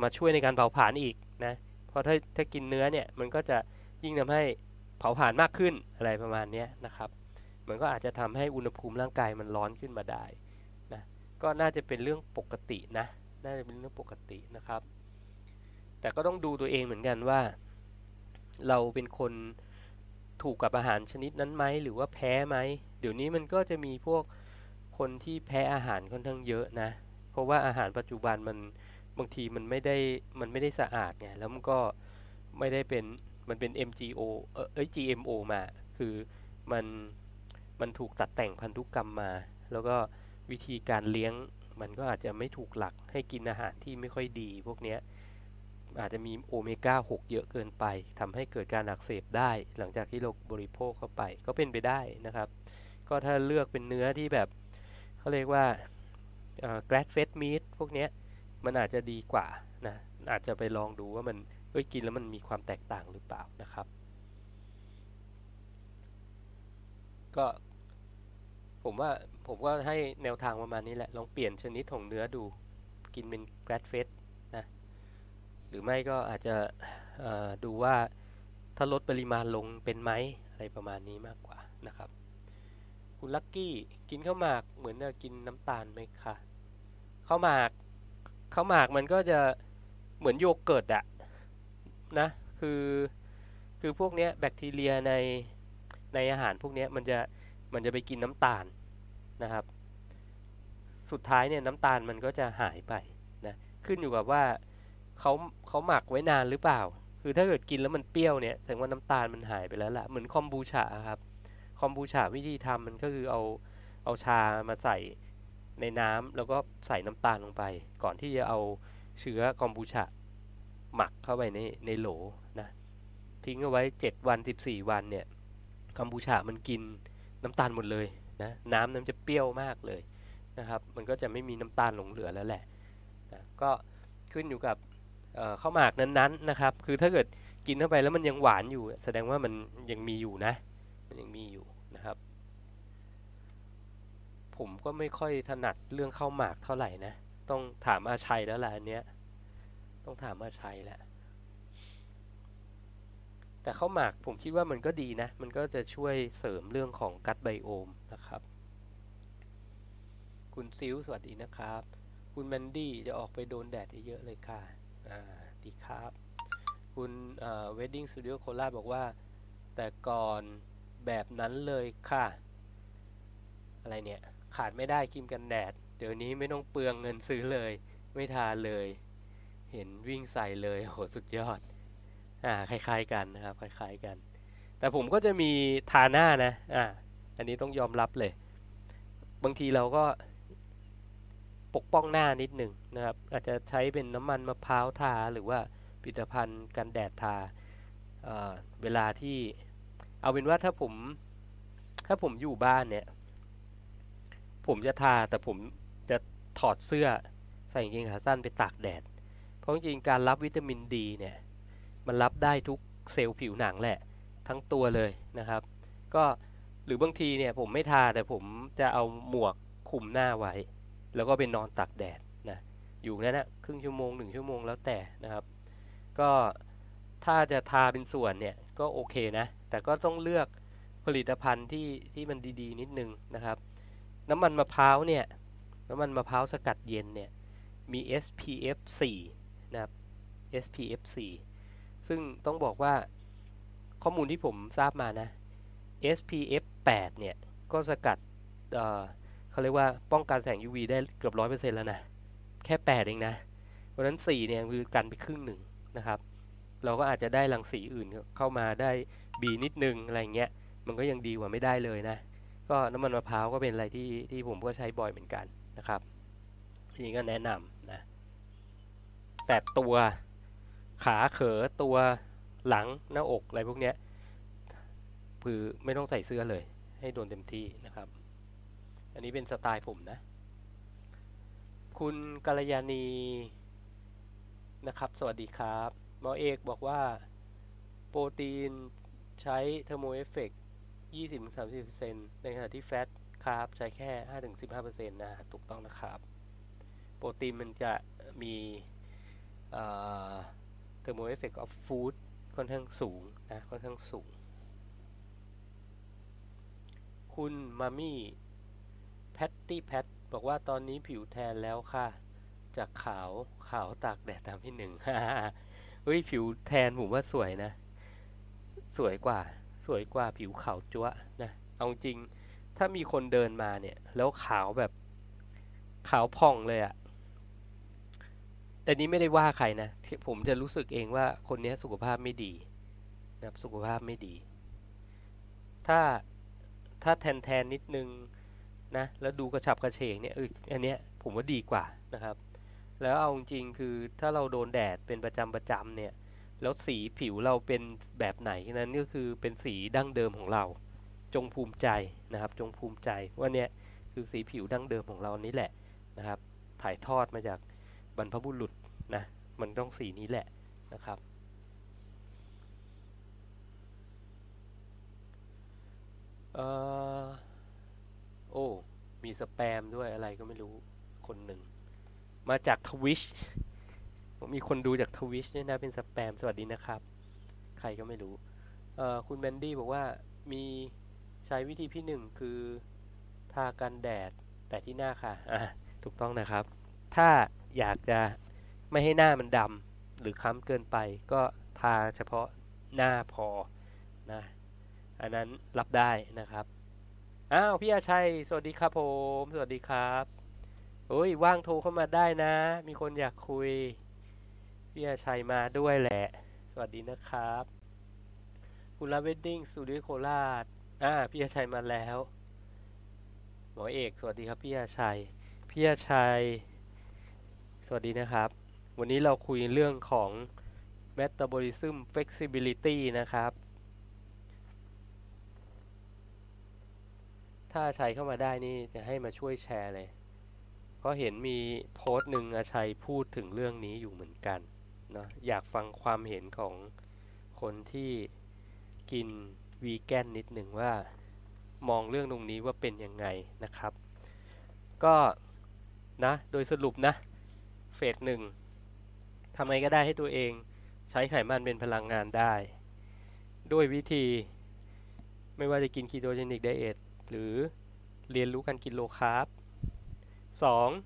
มาช่วยในการเผาผลาญอีกนะเพราะถ้าถ้ากินเนื้อเนี่ยมันก็จะยิ่งทำให้เผาผลาญมากขึ้นอะไรประมาณนี้นะครับ มันก็อาจจะทำให้อุณหภูมิร่างกายมันร้อนขึ้นมาได้นะก็น่าจะเป็นเรื่องปกตินะน่าจะเป็นเรื่องปกตินะครับ แต่ก็ต้องดูตัวเองเหมือนกันว่า เราเป็นคนถูกกับอาหารชนิดนั้นไหมหรือว่าแพ้ไหมเดี๋ยวนี้มันก็จะมีพวก คนที่แพ้อาหารค่อนข้างเยอะนะ เพราะว่าอาหารปัจจุบันมันบางทีมันไม่ได้มันไม่ได้สะอาดไงแล้วมันก็ไม่ได้เป็นมันเป็น MGO เอ้ย GMO มาคือมันมันถูกตัดแต่งพันธุกรรมมา แล้วก็วิธีการเลี้ยงมันก็อาจจะไม่ถูกหลักให้กินอาหารที่ไม่ค่อยดี พวกเนี้ยอาจจะมีโอเมก้า 6 เยอะเกินไปทำให้เกิดการอักเสบได้ หลังจากที่เราบริโภคเข้าไปก็เป็นไปได้นะครับ ก็ถ้าเลือกเป็นเนื้อที่แบบ เขาเรียกว่า grass fed meat พวกเนี้ยมันอาจจะดีกว่านะ อาจจะไปลองดูว่ามันเอ้ยกินแล้วมันมีความแตกต่างหรือเปล่านะครับ ก็ผมว่าผมก็ให้แนวทางประมาณนี้แหละ ลองเปลี่ยนชนิดของเนื้อดู กินเป็น grass fed นะ หรือไม่ก็อาจจะดูว่าถ้าลดปริมาณลงเป็นไหมอะไรประมาณนี้มากกว่านะครับ คุณลักกี้กินข้าวหมากเหมือนกินน้ำตาลไหมคะข้าวหมากข้าวหมากมันก็จะเหมือนโยเกิร์ตอะนะคือคือพวกเนี้ยแบคทีเรียในในอาหารพวกเนี้ยมันจะมันจะไปกินน้ำตาลนะครับ สุดท้ายเนี่ยน้ำตาลมันก็จะหายไปนะขึ้นอยู่กับว่าเขาเขาหมักไว้นานหรือเปล่า คือถ้าเกิดกินแล้วมันเปรี้ยวเนี่ยแสดงว่าน้ำตาลมันหายไปแล้วล่ะเหมือนคอมบูชาครับ คอมบูชาวิธีทำมันก็คือเอาเอาชามาใส่ในน้ำแล้วก็ใส่น้ำตาลลงไป ก่อนที่จะเอาเชื้อคอมบูชาหมักเข้าไปในในโหลนะทิ้งเอาไว้ 7 วัน 14 วันเนี่ยคอมบูชามันกินน้ำตาลหมดเลยนะน้ำน้ำจะเปรี้ยวมากเลยนะครับ มันก็จะไม่มีน้ำตาลหลงเหลือแล้วแหละนะก็ขึ้นอยู่กับข้าวหมากนั้นๆนะครับ คือถ้าเกิดกินเข้าไปแล้วมันยังหวานอยู่ แสดงว่ามันยังมีอยู่นะ ยังมีอยู่นะครับ ผมก็ไม่ค่อยถนัดเรื่องข้าวหมากเท่าไหร่นะ ต้องถามอาชัยแล้วแหละอันเนี้ย ต้องถามอาจารย์ชัยแหละ แต่ข้าวหมากผมคิดว่ามันก็ดีนะ มันก็จะช่วยเสริมเรื่องของ gut biome นะครับ คุณซิลสวัสดีนะครับ คุณแมนดี้จะออกไปโดนแดดเยอะเลยค่ะ อ่า ดีครับ คุณ Wedding Studio โคราชบอกว่าแต่ก่อน แบบนั้นเลยค่ะ อะไรเนี่ย ขาดไม่ได้ครีมกันแดด เดี๋ยวนี้ไม่ต้องเปลืองเงินซื้อเลย ไม่ทาเลย เห็นวิ่งใส่เลยโหสุดยอด อ่า คล้าย ๆ กันนะครับ คล้าย ๆ กัน แต่ผมก็จะมีทาหน้านะ อ่า อันนี้ต้องยอมรับเลย บางทีเราก็ปกป้องหน้านิดหนึ่งนะครับ อาจจะใช้เป็นน้ำมันมะพร้าวทาหรือว่าผลิตภัณฑ์กันแดดทาเเวลาที่ เอาเป็นว่าถ้าผม ถ้าผมอยู่บ้านเนี่ย ผมจะทาแต่ผมจะถอดเสื้อใส่กางเกงขาสั้นไปตากแดด เพราะจริงการรับวิตามินดีเนี่ย มันรับได้ทุกเซลล์ผิวหนังแหละ ทั้งตัวเลยนะครับ ก็หรือบางทีเนี่ยผมไม่ทาแต่ผมจะเอาหมวกคุมหน้าไว้ แล้วก็ไปนอนตากแดดนะอยู่นั่นนะครึ่งชั่วโมงหนึ่งชั่วโมงแล้วแต่นะครับ ก็ถ้าจะทาเป็นส่วนเนี่ยก็โอเคนะ แต่ก็ต้องเลือกผลิตภัณฑ์ที่ที่มันดีๆ นิดนึงนะครับ น้ำมันมะพร้าวเนี่ยน้ำมันมะพร้าวสกัดเย็นเนี่ยมี SPF 4นะครับ SPF 4ซึ่งต้องบอกว่าข้อมูลที่ผมทราบมานะ SPF 8เนี่ยก็สกัดเเขาเรียกว่าป้องกันแสง UV ได้เกือบร้อยเปอร์เซ็นต์แล้วนะ แค่ 8 เองนะ เพราะฉะนั้น 4 เนี่ยคือกันไปครึ่งหนึ่งนะครับ เราก็อาจจะได้รังสีอื่นเข้ามาได้ B นิดนึงอะไรเงี้ยมันก็ยังดีกว่าไม่ได้เลยนะ ก็น้ำมันมะพร้าวก็เป็นอะไรที่ที่ผมก็ใช้บ่อยเหมือนกันนะครับทีนี้ก็แนะนำนะแต่ตัวขาเขอตัวหลังหน้าอกอะไรพวกเนี้ยคือไม่ต้องใส่เสื้อเลย ให้โดนเต็มที่นะครับ อันนี้เป็นสไตล์ผมนะ คุณกัลยาณีนะครับ สวัสดีครับหมอเอกบอกว่าโปรตีน ใช้ thermo effect 20-30%ในขณะที่ fat carb ใช้แค่5-15%นะถูกต้องนะครับ โปรตีนมันจะมี thermo effect of food ค่อนข้างสูงนะค่อนข้างสูง คุณมามี่แพตตี้แพทบอกว่าตอนนี้ผิวแทนแล้วค่ะ จากขาวขาวตากแดดตามที่หนึ่งเฮ้ยผิวแทนผมว่าสวยนะ สวยกว่า สวยกว่าผิวขาวจั๊วนะ เอาจริง ถ้ามีคนเดินมาเนี่ย แล้วขาวแบบขาวผ่องเลยอะ่ะแต่นี้ไม่ได้ว่าใครนะ ผมจะรู้สึกเองว่าคนนี้สุขภาพไม่ดีนะครับสุขภาพไม่ดี ถ้าถ้าแทนแทนนิดนึงนะ แล้วดูกระฉับกระเฉงเนี่ยเอออันเนี้ยผมว่าดีกว่านะครับ แล้วเอาจริงคือถ้าเราโดนแดดเป็นประจำประจำเนี่ย แล้วสีผิวเราเป็นแบบไหนนั้นก็คือเป็นสีดั้งเดิมของเรา จงภูมิใจนะครับ จงภูมิใจว่าเนี่ยคือสีผิวดั้งเดิมของเรานี้แหละนะครับ ถ่ายทอดมาจากบรรพบุรุษนะมันต้องสีนี้แหละนะครับเออโอ้ มีสแปมด้วยอะไรก็ไม่รู้คนหนึ่ง มาจากทวิช มีคนดูจากทวิชเนี่ยนะเป็นสแปมสวัสดีนะครับ ใครก็ไม่รู้ เออคุณแมนดี้บอกว่ามีใช้วิธีที่หนึ่งคือทากันแดดแต่ที่หน้าค่ะ อะ ถูกต้องนะครับ ถ้าอยากจะไม่ให้หน้ามันดำหรือค้ำเกินไป ก็ทาเฉพาะหน้าพอนะอันนั้นรับได้นะครับอ้าวพี่อาชัย สวัสดีครับผม สวัสดีครับโอ้ยว่างโทรเข้ามาได้นะ มีคนอยากคุย พี่อาชัยมาด้วยแหละ สวัสดีนะครับ คุณลาเวดดิ้งสตูดิโอโคราชอ่าพี่อาชัยมาแล้ว หมอเอก สวัสดีครับพี่อาชัย พี่อาชัย สวัสดีนะครับ วันนี้เราคุยเรื่องของ metabolism flexibility นะครับ ถ้าอาชัยเข้ามาได้นี่จะให้มาช่วยแชร์เลย เพราะเห็นมีโพสต์หนึ่งอาชัยพูดถึงเรื่องนี้อยู่เหมือนกัน เนาะอยากฟังความเห็นของคนที่กินวีแกนนิดหนึ่งว่ามองเรื่องตรงนี้ว่าเป็นยังไงนะครับ ก็นะโดยสรุปนะ phase หนึ่งทำไงก็ได้ให้ตัวเองใช้ไขมันเป็นพลังงานได้ ด้วยวิธีไม่ว่าจะกิน ketogenic diet หรือเรียนรู้การกิน low carb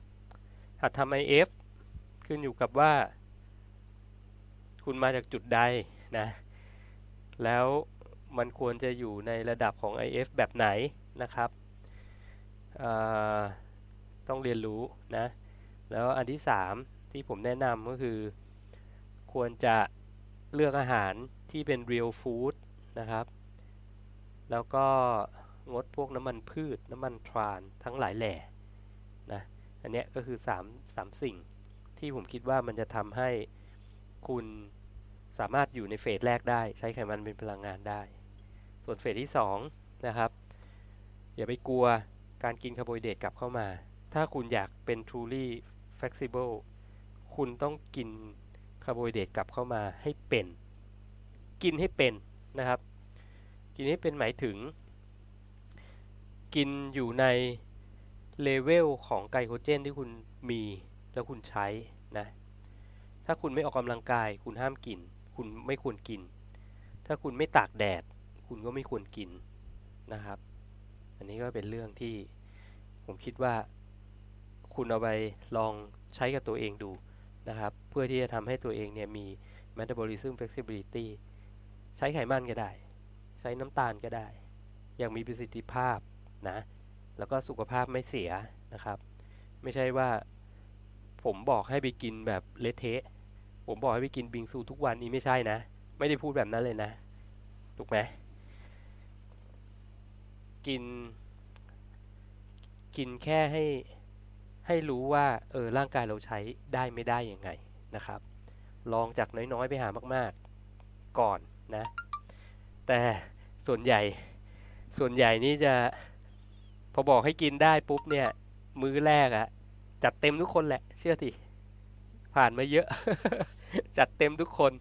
2. หัดทำ IF ขึ้นอยู่กับว่า คุณมาจากจุดใดนะ แล้วมันควรจะอยู่ในระดับของ IF แบบไหนนะครับต้องเรียนรู้นะ แล้วอันที่ 3 ที่ผมแนะนำก็คือ ควรจะเลือกอาหารที่เป็น real food นะครับ แล้วก็งดพวกน้ำมันพืช น้ำมันทรานทั้งหลายแหล่นะ อันนี้ก็คือ 3 3 สิ่งที่ผมคิดว่ามันจะทำให้ คุณสามารถอยู่ใน phase แรกได้ ใช้ไขมันเป็นพลังงานได้ ส่วน phase ที่2นะครับอย่าไปกลัวการกินคาร์โบไฮเดรตกลับเข้ามา ถ้าคุณอยากเป็น truly flexible คุณต้องกินคาร์โบไฮเดรตกลับเข้ามาให้เป็น กินให้เป็นนะครับ กินให้เป็นหมายถึง กินอยู่ในเลเวลของไกลโคเจนที่คุณมีแล้วคุณใช้นะ ถ้าคุณไม่ออกกำลังกาย คุณห้ามกิน คุณไม่ควรกิน ถ้าคุณไม่ตากแดด คุณก็ไม่ควรกินนะครับ อันนี้ก็เป็นเรื่องที่ผมคิดว่า คุณเอาไปลองใช้กับตัวเองดูนะครับ เพื่อที่จะทำให้ตัวเองเนี่ยมี metabolism flexibility ใช้ไขมันก็ได้ ใช้น้ำตาลก็ได้ อย่างมีประสิทธิภาพนะ แล้วก็สุขภาพไม่เสียนะครับ ไม่ใช่ว่าผมบอกให้ไปกินแบบเละเทะ ผมบอกให้ไปกินบิงซูทุกวันนี้ไม่ใช่นะ ไม่ได้พูดแบบนั้นเลยนะถูกไหมกิน กินแค่ให้ให้รู้ว่าเออร่างกายเราใช้ได้ไม่ได้ยังไงนะครับ ลองจากน้อยๆไปหามากๆ ก่อนนะ แต่ส่วนใหญ่ส่วนใหญ่นี่จะพอบอกให้กินได้ปุ๊บเนี่ย มื้อแรกอะจัดเต็มทุกคนแหละ เชื่อสิผ่านมาเยอะ จัดเต็มทุกคน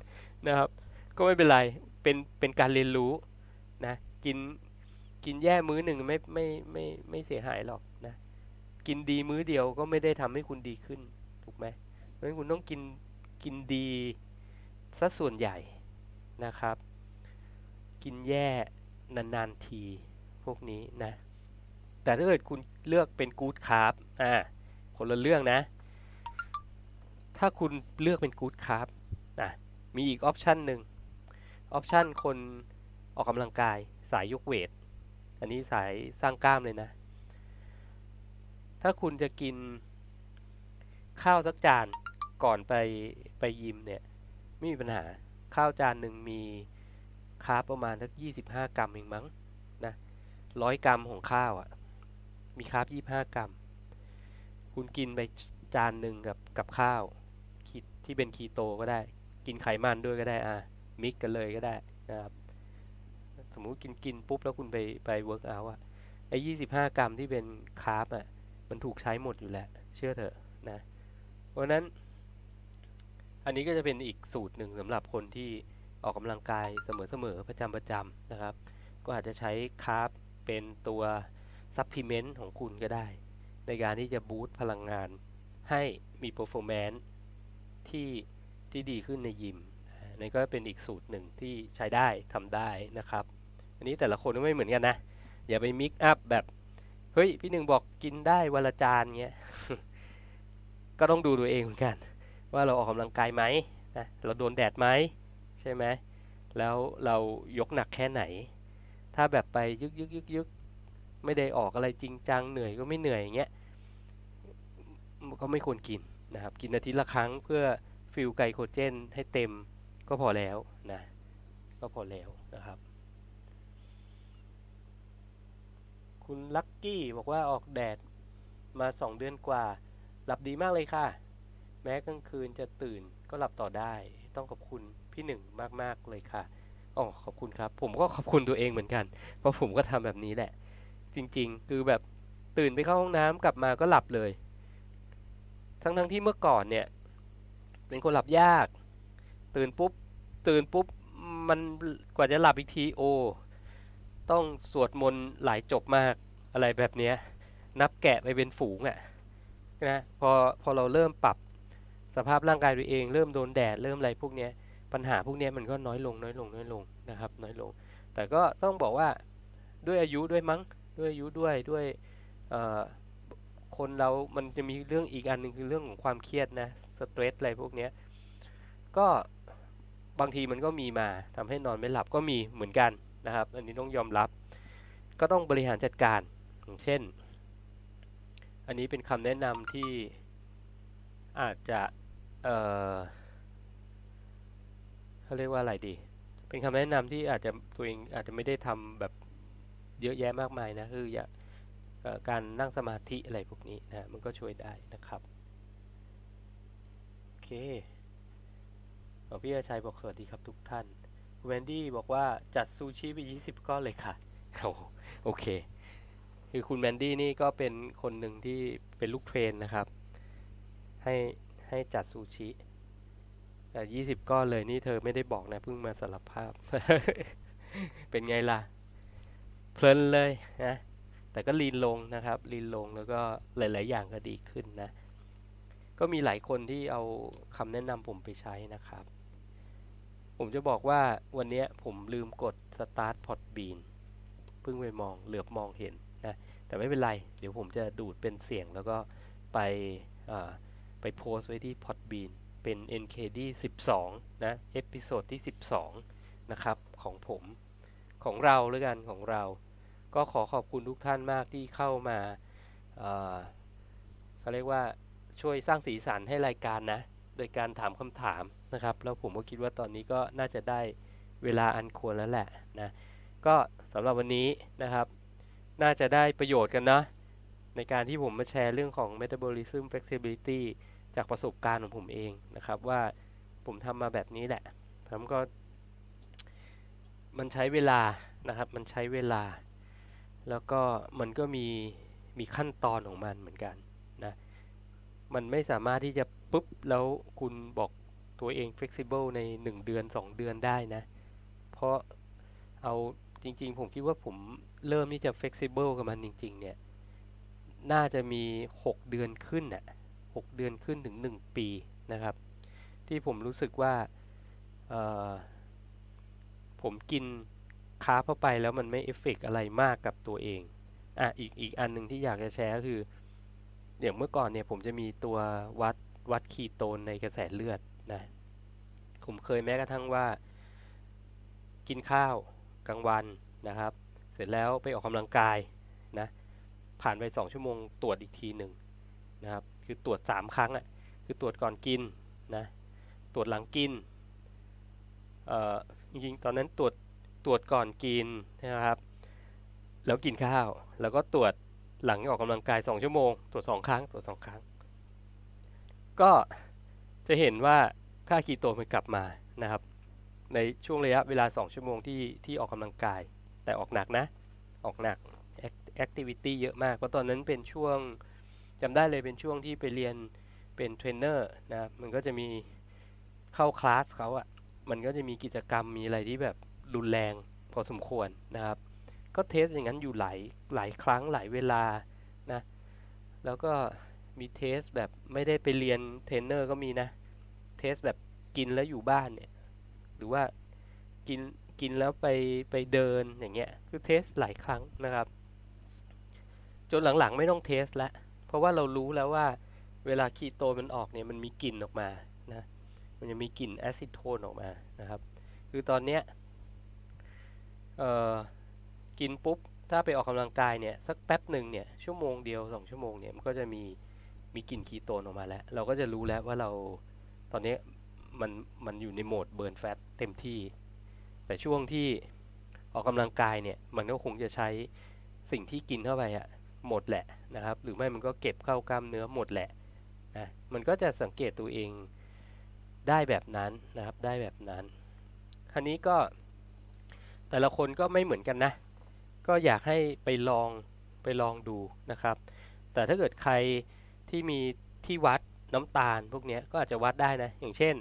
นะครับ ก็ไม่เป็นไร เป็นเป็นการเรียนรู้นะกินกินแย่มื้อหนึ่งไม่ไม่ไม่ไม่เสียหายหรอกนะกินดีมื้อเดียวก็ไม่ได้ทำให้คุณดีขึ้นถูกไหมเพราะฉะนั้นคุณต้องกินกินดีสัดส่วนใหญ่นะครับ กินแย่นานๆทีพวกนี้นะแต่ถ้าเกิดคุณเลือกเป็น good carb อ่าคนละเรื่องนะ ถ้าคุณเลือกเป็น good carb นะมีอีก option หนึ่ง option คนออกกำลังกายสายยกเวท อันนี้สายสร้างกล้ามเลยนะ ถ้าคุณจะกินข้าวสักจานก่อนไปไปยิมเนี่ยไม่มีปัญหาข้าวจานหนึ่งมีคาร์บประมาณสักยี่สิบห้ากรัมเองมั้งนะร้อยกรัมของข้าวอะ่ะ มีคาร์บยี่ห้ากรัม คุณกินไปจานหนึ่งกับกับข้าว ที่เป็นคีโตก็ได้ กินไขมันด้วยก็ได้อะ mix กันเลยก็ได้นะครับสมมุติกินกินปุ๊บแล้วคุณไปไป workout อะไอ้ยี่สิบห้ากรัมที่เป็น carb อะมันถูกใช้หมดอยู่แล้ว เชื่อเถอะนะเพราะนั้น อันนี้ก็จะเป็นอีกสูตรหนึ่งสำหรับคนที่ออกกำลังกายเสมอๆประจำประจำนะครับ ก็อาจจะใช้ carb เป็นตัว supplement ของคุณก็ได้ ในการที่จะ boost พลังงานให้มี performance ที่ที่ดีขึ้นในยิมนี่ก็เป็นอีกสูตรหนึ่งที่ใช้ได้ทำได้นะครับ อันนี้แต่ละคนก็ไม่เหมือนกันนะ อย่าไป mix up แบบ เฮ้ย พี่หนึ่งบอกกินได้วันละจานเงี้ย ก็ต้องดูตัวเองเหมือนกัน ว่าเราออกกำลังกายไหมนะเราโดนแดดไหมใช่ไหมแล้วเรายกหนักแค่ไหน ถ้าแบบไปยึกยึกยึกยึกไม่ได้ออกอะไรจริงจังเหนื่อยก็ไม่เหนื่อยอย่างเงี้ยก็ไม่ควรกิน นะครับกินอาทิตย์ละครั้งเพื่อฟิลไกลโคเจนให้เต็มก็พอแล้วนะก็พอแล้วนะครับ คุณลักกี้บอกว่าออกแดดมาสองเดือนกว่า หลับดีมากเลยค่ะ แม้กลางคืนจะตื่นก็หลับต่อได้ ต้องขอบคุณพี่หนึ่งมากๆเลยค่ะอ๋อขอบคุณครับ ผมก็ขอบคุณตัวเองเหมือนกัน เพราะผมก็ทำแบบนี้แหละ จริงๆ คือแบบตื่นไปเข้าห้องน้ำกลับมาก็หลับเลย ทั้งๆทที่เมื่อก่อนเนี่ย เป็นคนหลับยาก ตื่นปุ๊บ ตื่นปุ๊บ มันกว่าจะหลับอีกทีโอ ต้องสวดมนต์หลายจบมากอะไรแบบเนี้ย นับแกะไปเป็นฝูงอะ่ะนะพอพอเราเริ่มปรับสภาพร่างกายตัวเอง เริ่มโดนแดดเริ่มอะไรพวกเนี้ยปัญหาพวกนี้มันก็น้อยลงน้อยลงน้อยลงนะครับ น้อยลง แต่ก็ต้องบอกว่าด้วยอายุด้วยมั้งด้วยอายุด้วยด้วยเอ่อ คนเรามันจะมีเรื่องอีกอันหนึ่งคือเรื่องของความเครียดนะสเตรสอะไรพวกเนี้ยก็บางทีมันก็มีมาทำให้นอนไม่หลับก็มีเหมือนกันนะครับ อันนี้ต้องยอมรับ ก็ต้องบริหารจัดการอย่างเช่น อันนี้เป็นคำแนะนำที่อาจจะเออเขาเรียกว่าอะไรดี เป็นคำแนะนำที่อาจจะตัวเองอาจจะไม่ได้ทำแบบเยอะแยะมากมายนะคืออย่า การนั่งสมาธิอะไรพวกนี้นะมันก็ช่วยได้นะครับโอเคพี่อาชัยบอกสวัสดีครับทุกท่านคุณแวนดี้บอกว่าจัดซูชิไป 20 ก้อนเลยค่ะโอเค คือคุณแมนดี้นี่ก็เป็นคนหนึ่งที่เป็นลูก train นะครับ ให้ให้จัดซูชิแต่ยี่สิบก้อนเลยนี่เธอไม่ได้บอกนะเพิ่งมาสารภาพ เป็นไงล่ะ เพลินเลยนะ แต่ก็ lean ลงนะครับ lean ลงแล้วก็หลาย ๆ อย่างก็ดีขึ้นนะ ก็มีหลายคนที่เอาคำแนะนำผมไปใช้นะครับ ผมจะบอกว่าวันนี้ผมลืมกด start Podbean เพิ่งไปมองเหลือบมองเห็นนะแต่ไม่เป็นไร เดี๋ยวผมจะดูดเป็นเสียงแล้วก็ไปไปโพสไว้ที่ Podbean เป็น NKD 12 นะ episode ที่ 12 นะครับ ของผม ของเราแล้วกันของเรา ก็ขอขอบคุณทุกท่านมากที่เข้ามาเขาเรียกว่าช่วยสร้างสีสันให้รายการนะ โดยการถามคำถามนะครับ แล้วผมก็คิดว่าตอนนี้ก็น่าจะได้เวลาอันควรแล้วแหละนะ ก็สำหรับวันนี้นะครับ น่าจะได้ประโยชน์กันนะในการที่ผมมาแชร์เรื่องของ metabolism flexibility จากประสบการณ์ของผมเองนะครับ ว่าผมทำมาแบบนี้แหละผมก็ มันใช้เวลานะครับ มันใช้เวลา แล้วก็มันก็มีมีขั้นตอนของมันเหมือนกันนะมันไม่สามารถที่จะปุ๊บแล้วคุณบอกตัวเอง flexible ใน 1 เดือน 2 เดือนได้นะ เพราะเอาจริงๆ ผมคิดว่าผมเริ่มที่จะ flexible กับมันจริง ๆ เนี่ย น่าจะมี 6 เดือนขึ้นน่ะ6เดือนขึ้นถึง 1 ปีนะครับ ที่ผมรู้สึกว่าผมกิน คาเข้าไปแล้วมันไม่เอฟเฟกอะไรมากกับตัวเอง อะอีกอีกอันหนึ่งที่อยากจะแชร์ก็คือ อย่างเมื่อก่อนเนี่ยผมจะมีตัววัดวัดคีโตนในกระแสเลือดนะ ผมเคยแม้กระทั่งว่า กินข้าวกลางวันนะครับ เสร็จแล้วไปออกกำลังกายนะ ผ่านไป2ชั่วโมงตรวจอีกทีหนึ่งนะครับ คือตรวจ3ครั้งอะ คือตรวจก่อนกินนะ ตรวจหลังกิน เอ่อ จริงๆ ตอนนั้นตรวจ ตรวจก่อนกินนะครับ แล้วกินข้าว แล้วก็ตรวจหลังออกกำลังกาย2ชั่วโมง ตรวจ2ครั้ง ตรวจ2ครั้ง ก็จะเห็นว่าค่าคีโตมันกลับมานะครับ ในช่วงระยะเวลา 2 ชั่วโมงที่ที่ออกกำลังกาย แต่ออกหนักนะ ออกหนักแอคทิวิตี้เยอะมากเพราะตอนนั้นเป็นช่วงจำได้เลยเป็นช่วงที่ไปเรียนเป็นเทรนเนอร์นะมันก็จะมีเข้าคลาสเขาอะ่ะมันก็จะมีกิจกรรมมีอะไรที่แบบ รุนแรงพอสมควรนะครับ ก็ test อย่างนั้นอยู่หลายหลายครั้งหลายเวลานะแล้วก็มี test แบบไม่ได้ไปเรียนเทรนเนอร์ก็มีนะ test แบบกินแล้วอยู่บ้านเนี่ยหรือว่ากินกินแล้วไปไปเดินอย่างเงี้ยคือ test หลายครั้งนะครับ จนหลังๆไม่ต้อง test แล้วเพราะว่าเรารู้แล้วว่าเวลาคีโตมันออกเนี่ยมันมีกลิ่นออกมานะมันจะมีกลิ่น acetone ออกมานะครับ คือตอนเนี้ย กินปุ๊บถ้าไปออกกำลังกายเนี่ยสักแป๊บหนึ่งเนี่ยชั่วโมงเดียวสองชั่วโมงเนี่ยมันก็จะมีมีกลิ่นคีโตนออกมาแล้ว เราก็จะรู้แล้วว่าเราตอนนี้มันมันอยู่ในโหมด burn fat เต็มที่ แต่ช่วงที่ออกกำลังกายเนี่ยมันก็คงจะใช้สิ่งที่กินเข้าไปอะหมดแหละนะครับ หรือไม่มันก็เก็บเข้ากล้ามเนื้อหมดแหละนะมันก็จะสังเกตตัวเองได้แบบนั้นนะครับได้แบบนั้นคราวนี้ก็ แต่ละคนก็ไม่เหมือนกันนะ ก็อยากให้ไปลองไปลองดูนะครับ แต่ถ้าเกิดใครที่มีที่วัดน้ำตาลพวกนี้ก็อาจจะวัดได้นะ อย่างเช่น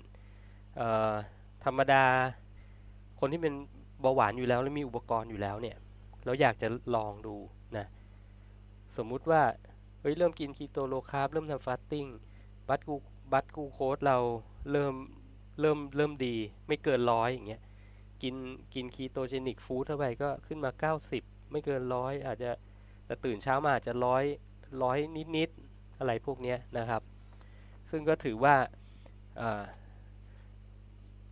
ธรรมดาคนที่เป็นเบาหวานอยู่แล้ว แล้วมีอุปกรณ์อยู่แล้วเนี่ย เราอยากจะลองดูนะ สมมุติว่าเฮ้ยเริ่มกิน keto low carb เริ่มทำฟาสติ้งบัตกูบัตกูโค้ดเราเริ่มเริ่มเริ่มดีไม่เกินร้อยอย่างเงี้ย กินกิน ketogenic food เข้าไปก็ขึ้นมา 90 ไม่เกินร้อยอาจจะแต่ตื่นเช้ามาอาจจะร้อยร้อยนิดๆอะไรพวกนี้นะครับ ซึ่งก็ถือว่า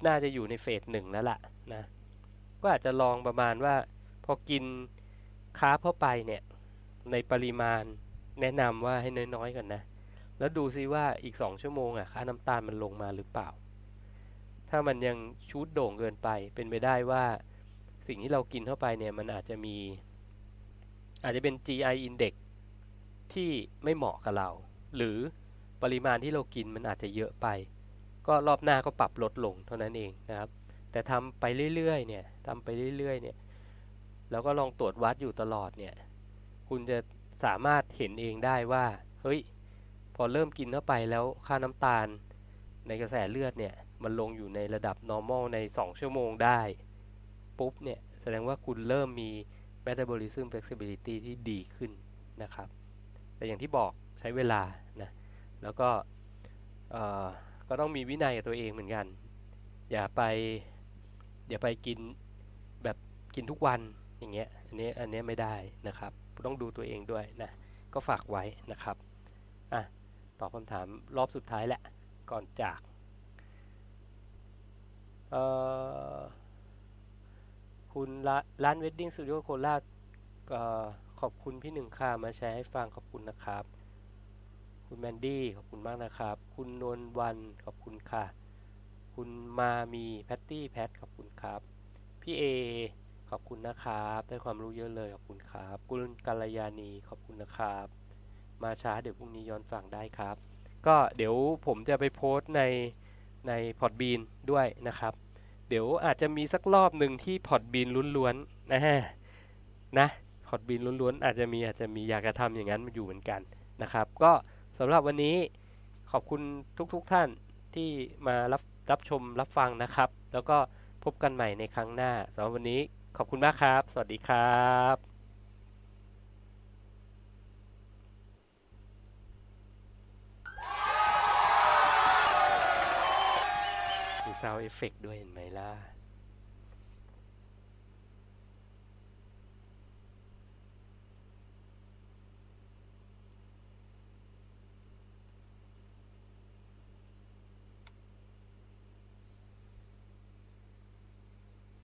น่าจะอยู่ในเฟสหนึ่งแล้วล่ะนะก็อาจจะลองประมาณว่าพอกินคาร์บเข้าไปเนี่ยในปริมาณแนะนำว่าให้น้อยๆก่อนนะ แล้วดูซิว่าอีกสองชั่วโมงอะค่าน้ำตาลมันลงมาหรือเปล่า ถ้ามันยังชูดโด่งเกินไป เป็นไปได้ว่าสิ่งที่เรากินเข้าไปเนี่ยมันอาจจะมี อาจจะเป็น GI index ที่ไม่เหมาะกับเรา หรือปริมาณที่เรากินมันอาจจะเยอะไป ก็รอบหน้าก็ปรับลดลงเท่านั้นเองนะครับ แต่ทำไปเรื่อยๆเนี่ยทำไปเรื่อยๆเนี่ยแล้วก็ลองตรวจวัดอยู่ตลอดเนี่ย คุณจะสามารถเห็นเองได้ว่า เฮ้ย พอเริ่มกินเข้าไปแล้วค่าน้ำตาลในกระแสเลือดเนี่ย มันลงอยู่ในระดับ normal ใน 2 ชั่วโมงได้ ปุ๊บเนี่ย แสดงว่าคุณเริ่มมี metabolism flexibility ที่ดีขึ้นนะครับ แต่อย่างที่บอกใช้เวลานะ แล้วก็ก็ต้องมีวินัยกับตัวเองเหมือนกัน อย่าไป อย่าไปกินแบบกินทุกวันอย่างเงี้ย อันนี้อันนี้ไม่ได้นะครับ ต้องดูตัวเองด้วยนะ ก็ฝากไว้นะครับ อะ ตอบคำถามรอบสุดท้ายแหละ ก่อนจาก คุณร้านเวดดิ้งสตูดิโอโคราชขอบคุณพี่หนึ่งค่ะมาแชร์ให้ฟังขอบคุณนะครับ คุณแมนดี้ขอบคุณมากนะครับ คุณนวลวันขอบคุณค่ะ คุณมามีแพตตี้แพทขอบคุณครับ พี่เอขอบคุณนะครับ ได้ความรู้เยอะเลยขอบคุณครับคุณกัลยาณีขอบคุณนะครับ มาช้าเดี๋ยวพรุ่งนี้ย้อนฟังได้ครับ ก็เดี๋ยวผมจะไปโพสต์ใน ในพอดบีนด้วยนะครับ เดี๋ยวอาจจะมีสักรอบหนึ่งที่พอดบีนล้วนๆนะฮะนะพอดบีนล้วนๆอาจจะมีอาจจะมีอยากจะทำอย่างนั้นมาอยู่เหมือนกันนะครับ ก็สำหรับวันนี้ขอบคุณทุกๆทท่านที่มารับรับชมรับฟังนะครับ แล้วก็พบกันใหม่ในครั้งหน้าสำหรับวันนี้ขอบคุณมากครับ สวัสดีครับ ซาวเอฟเฟกด้วยเห็นไหมล่ะ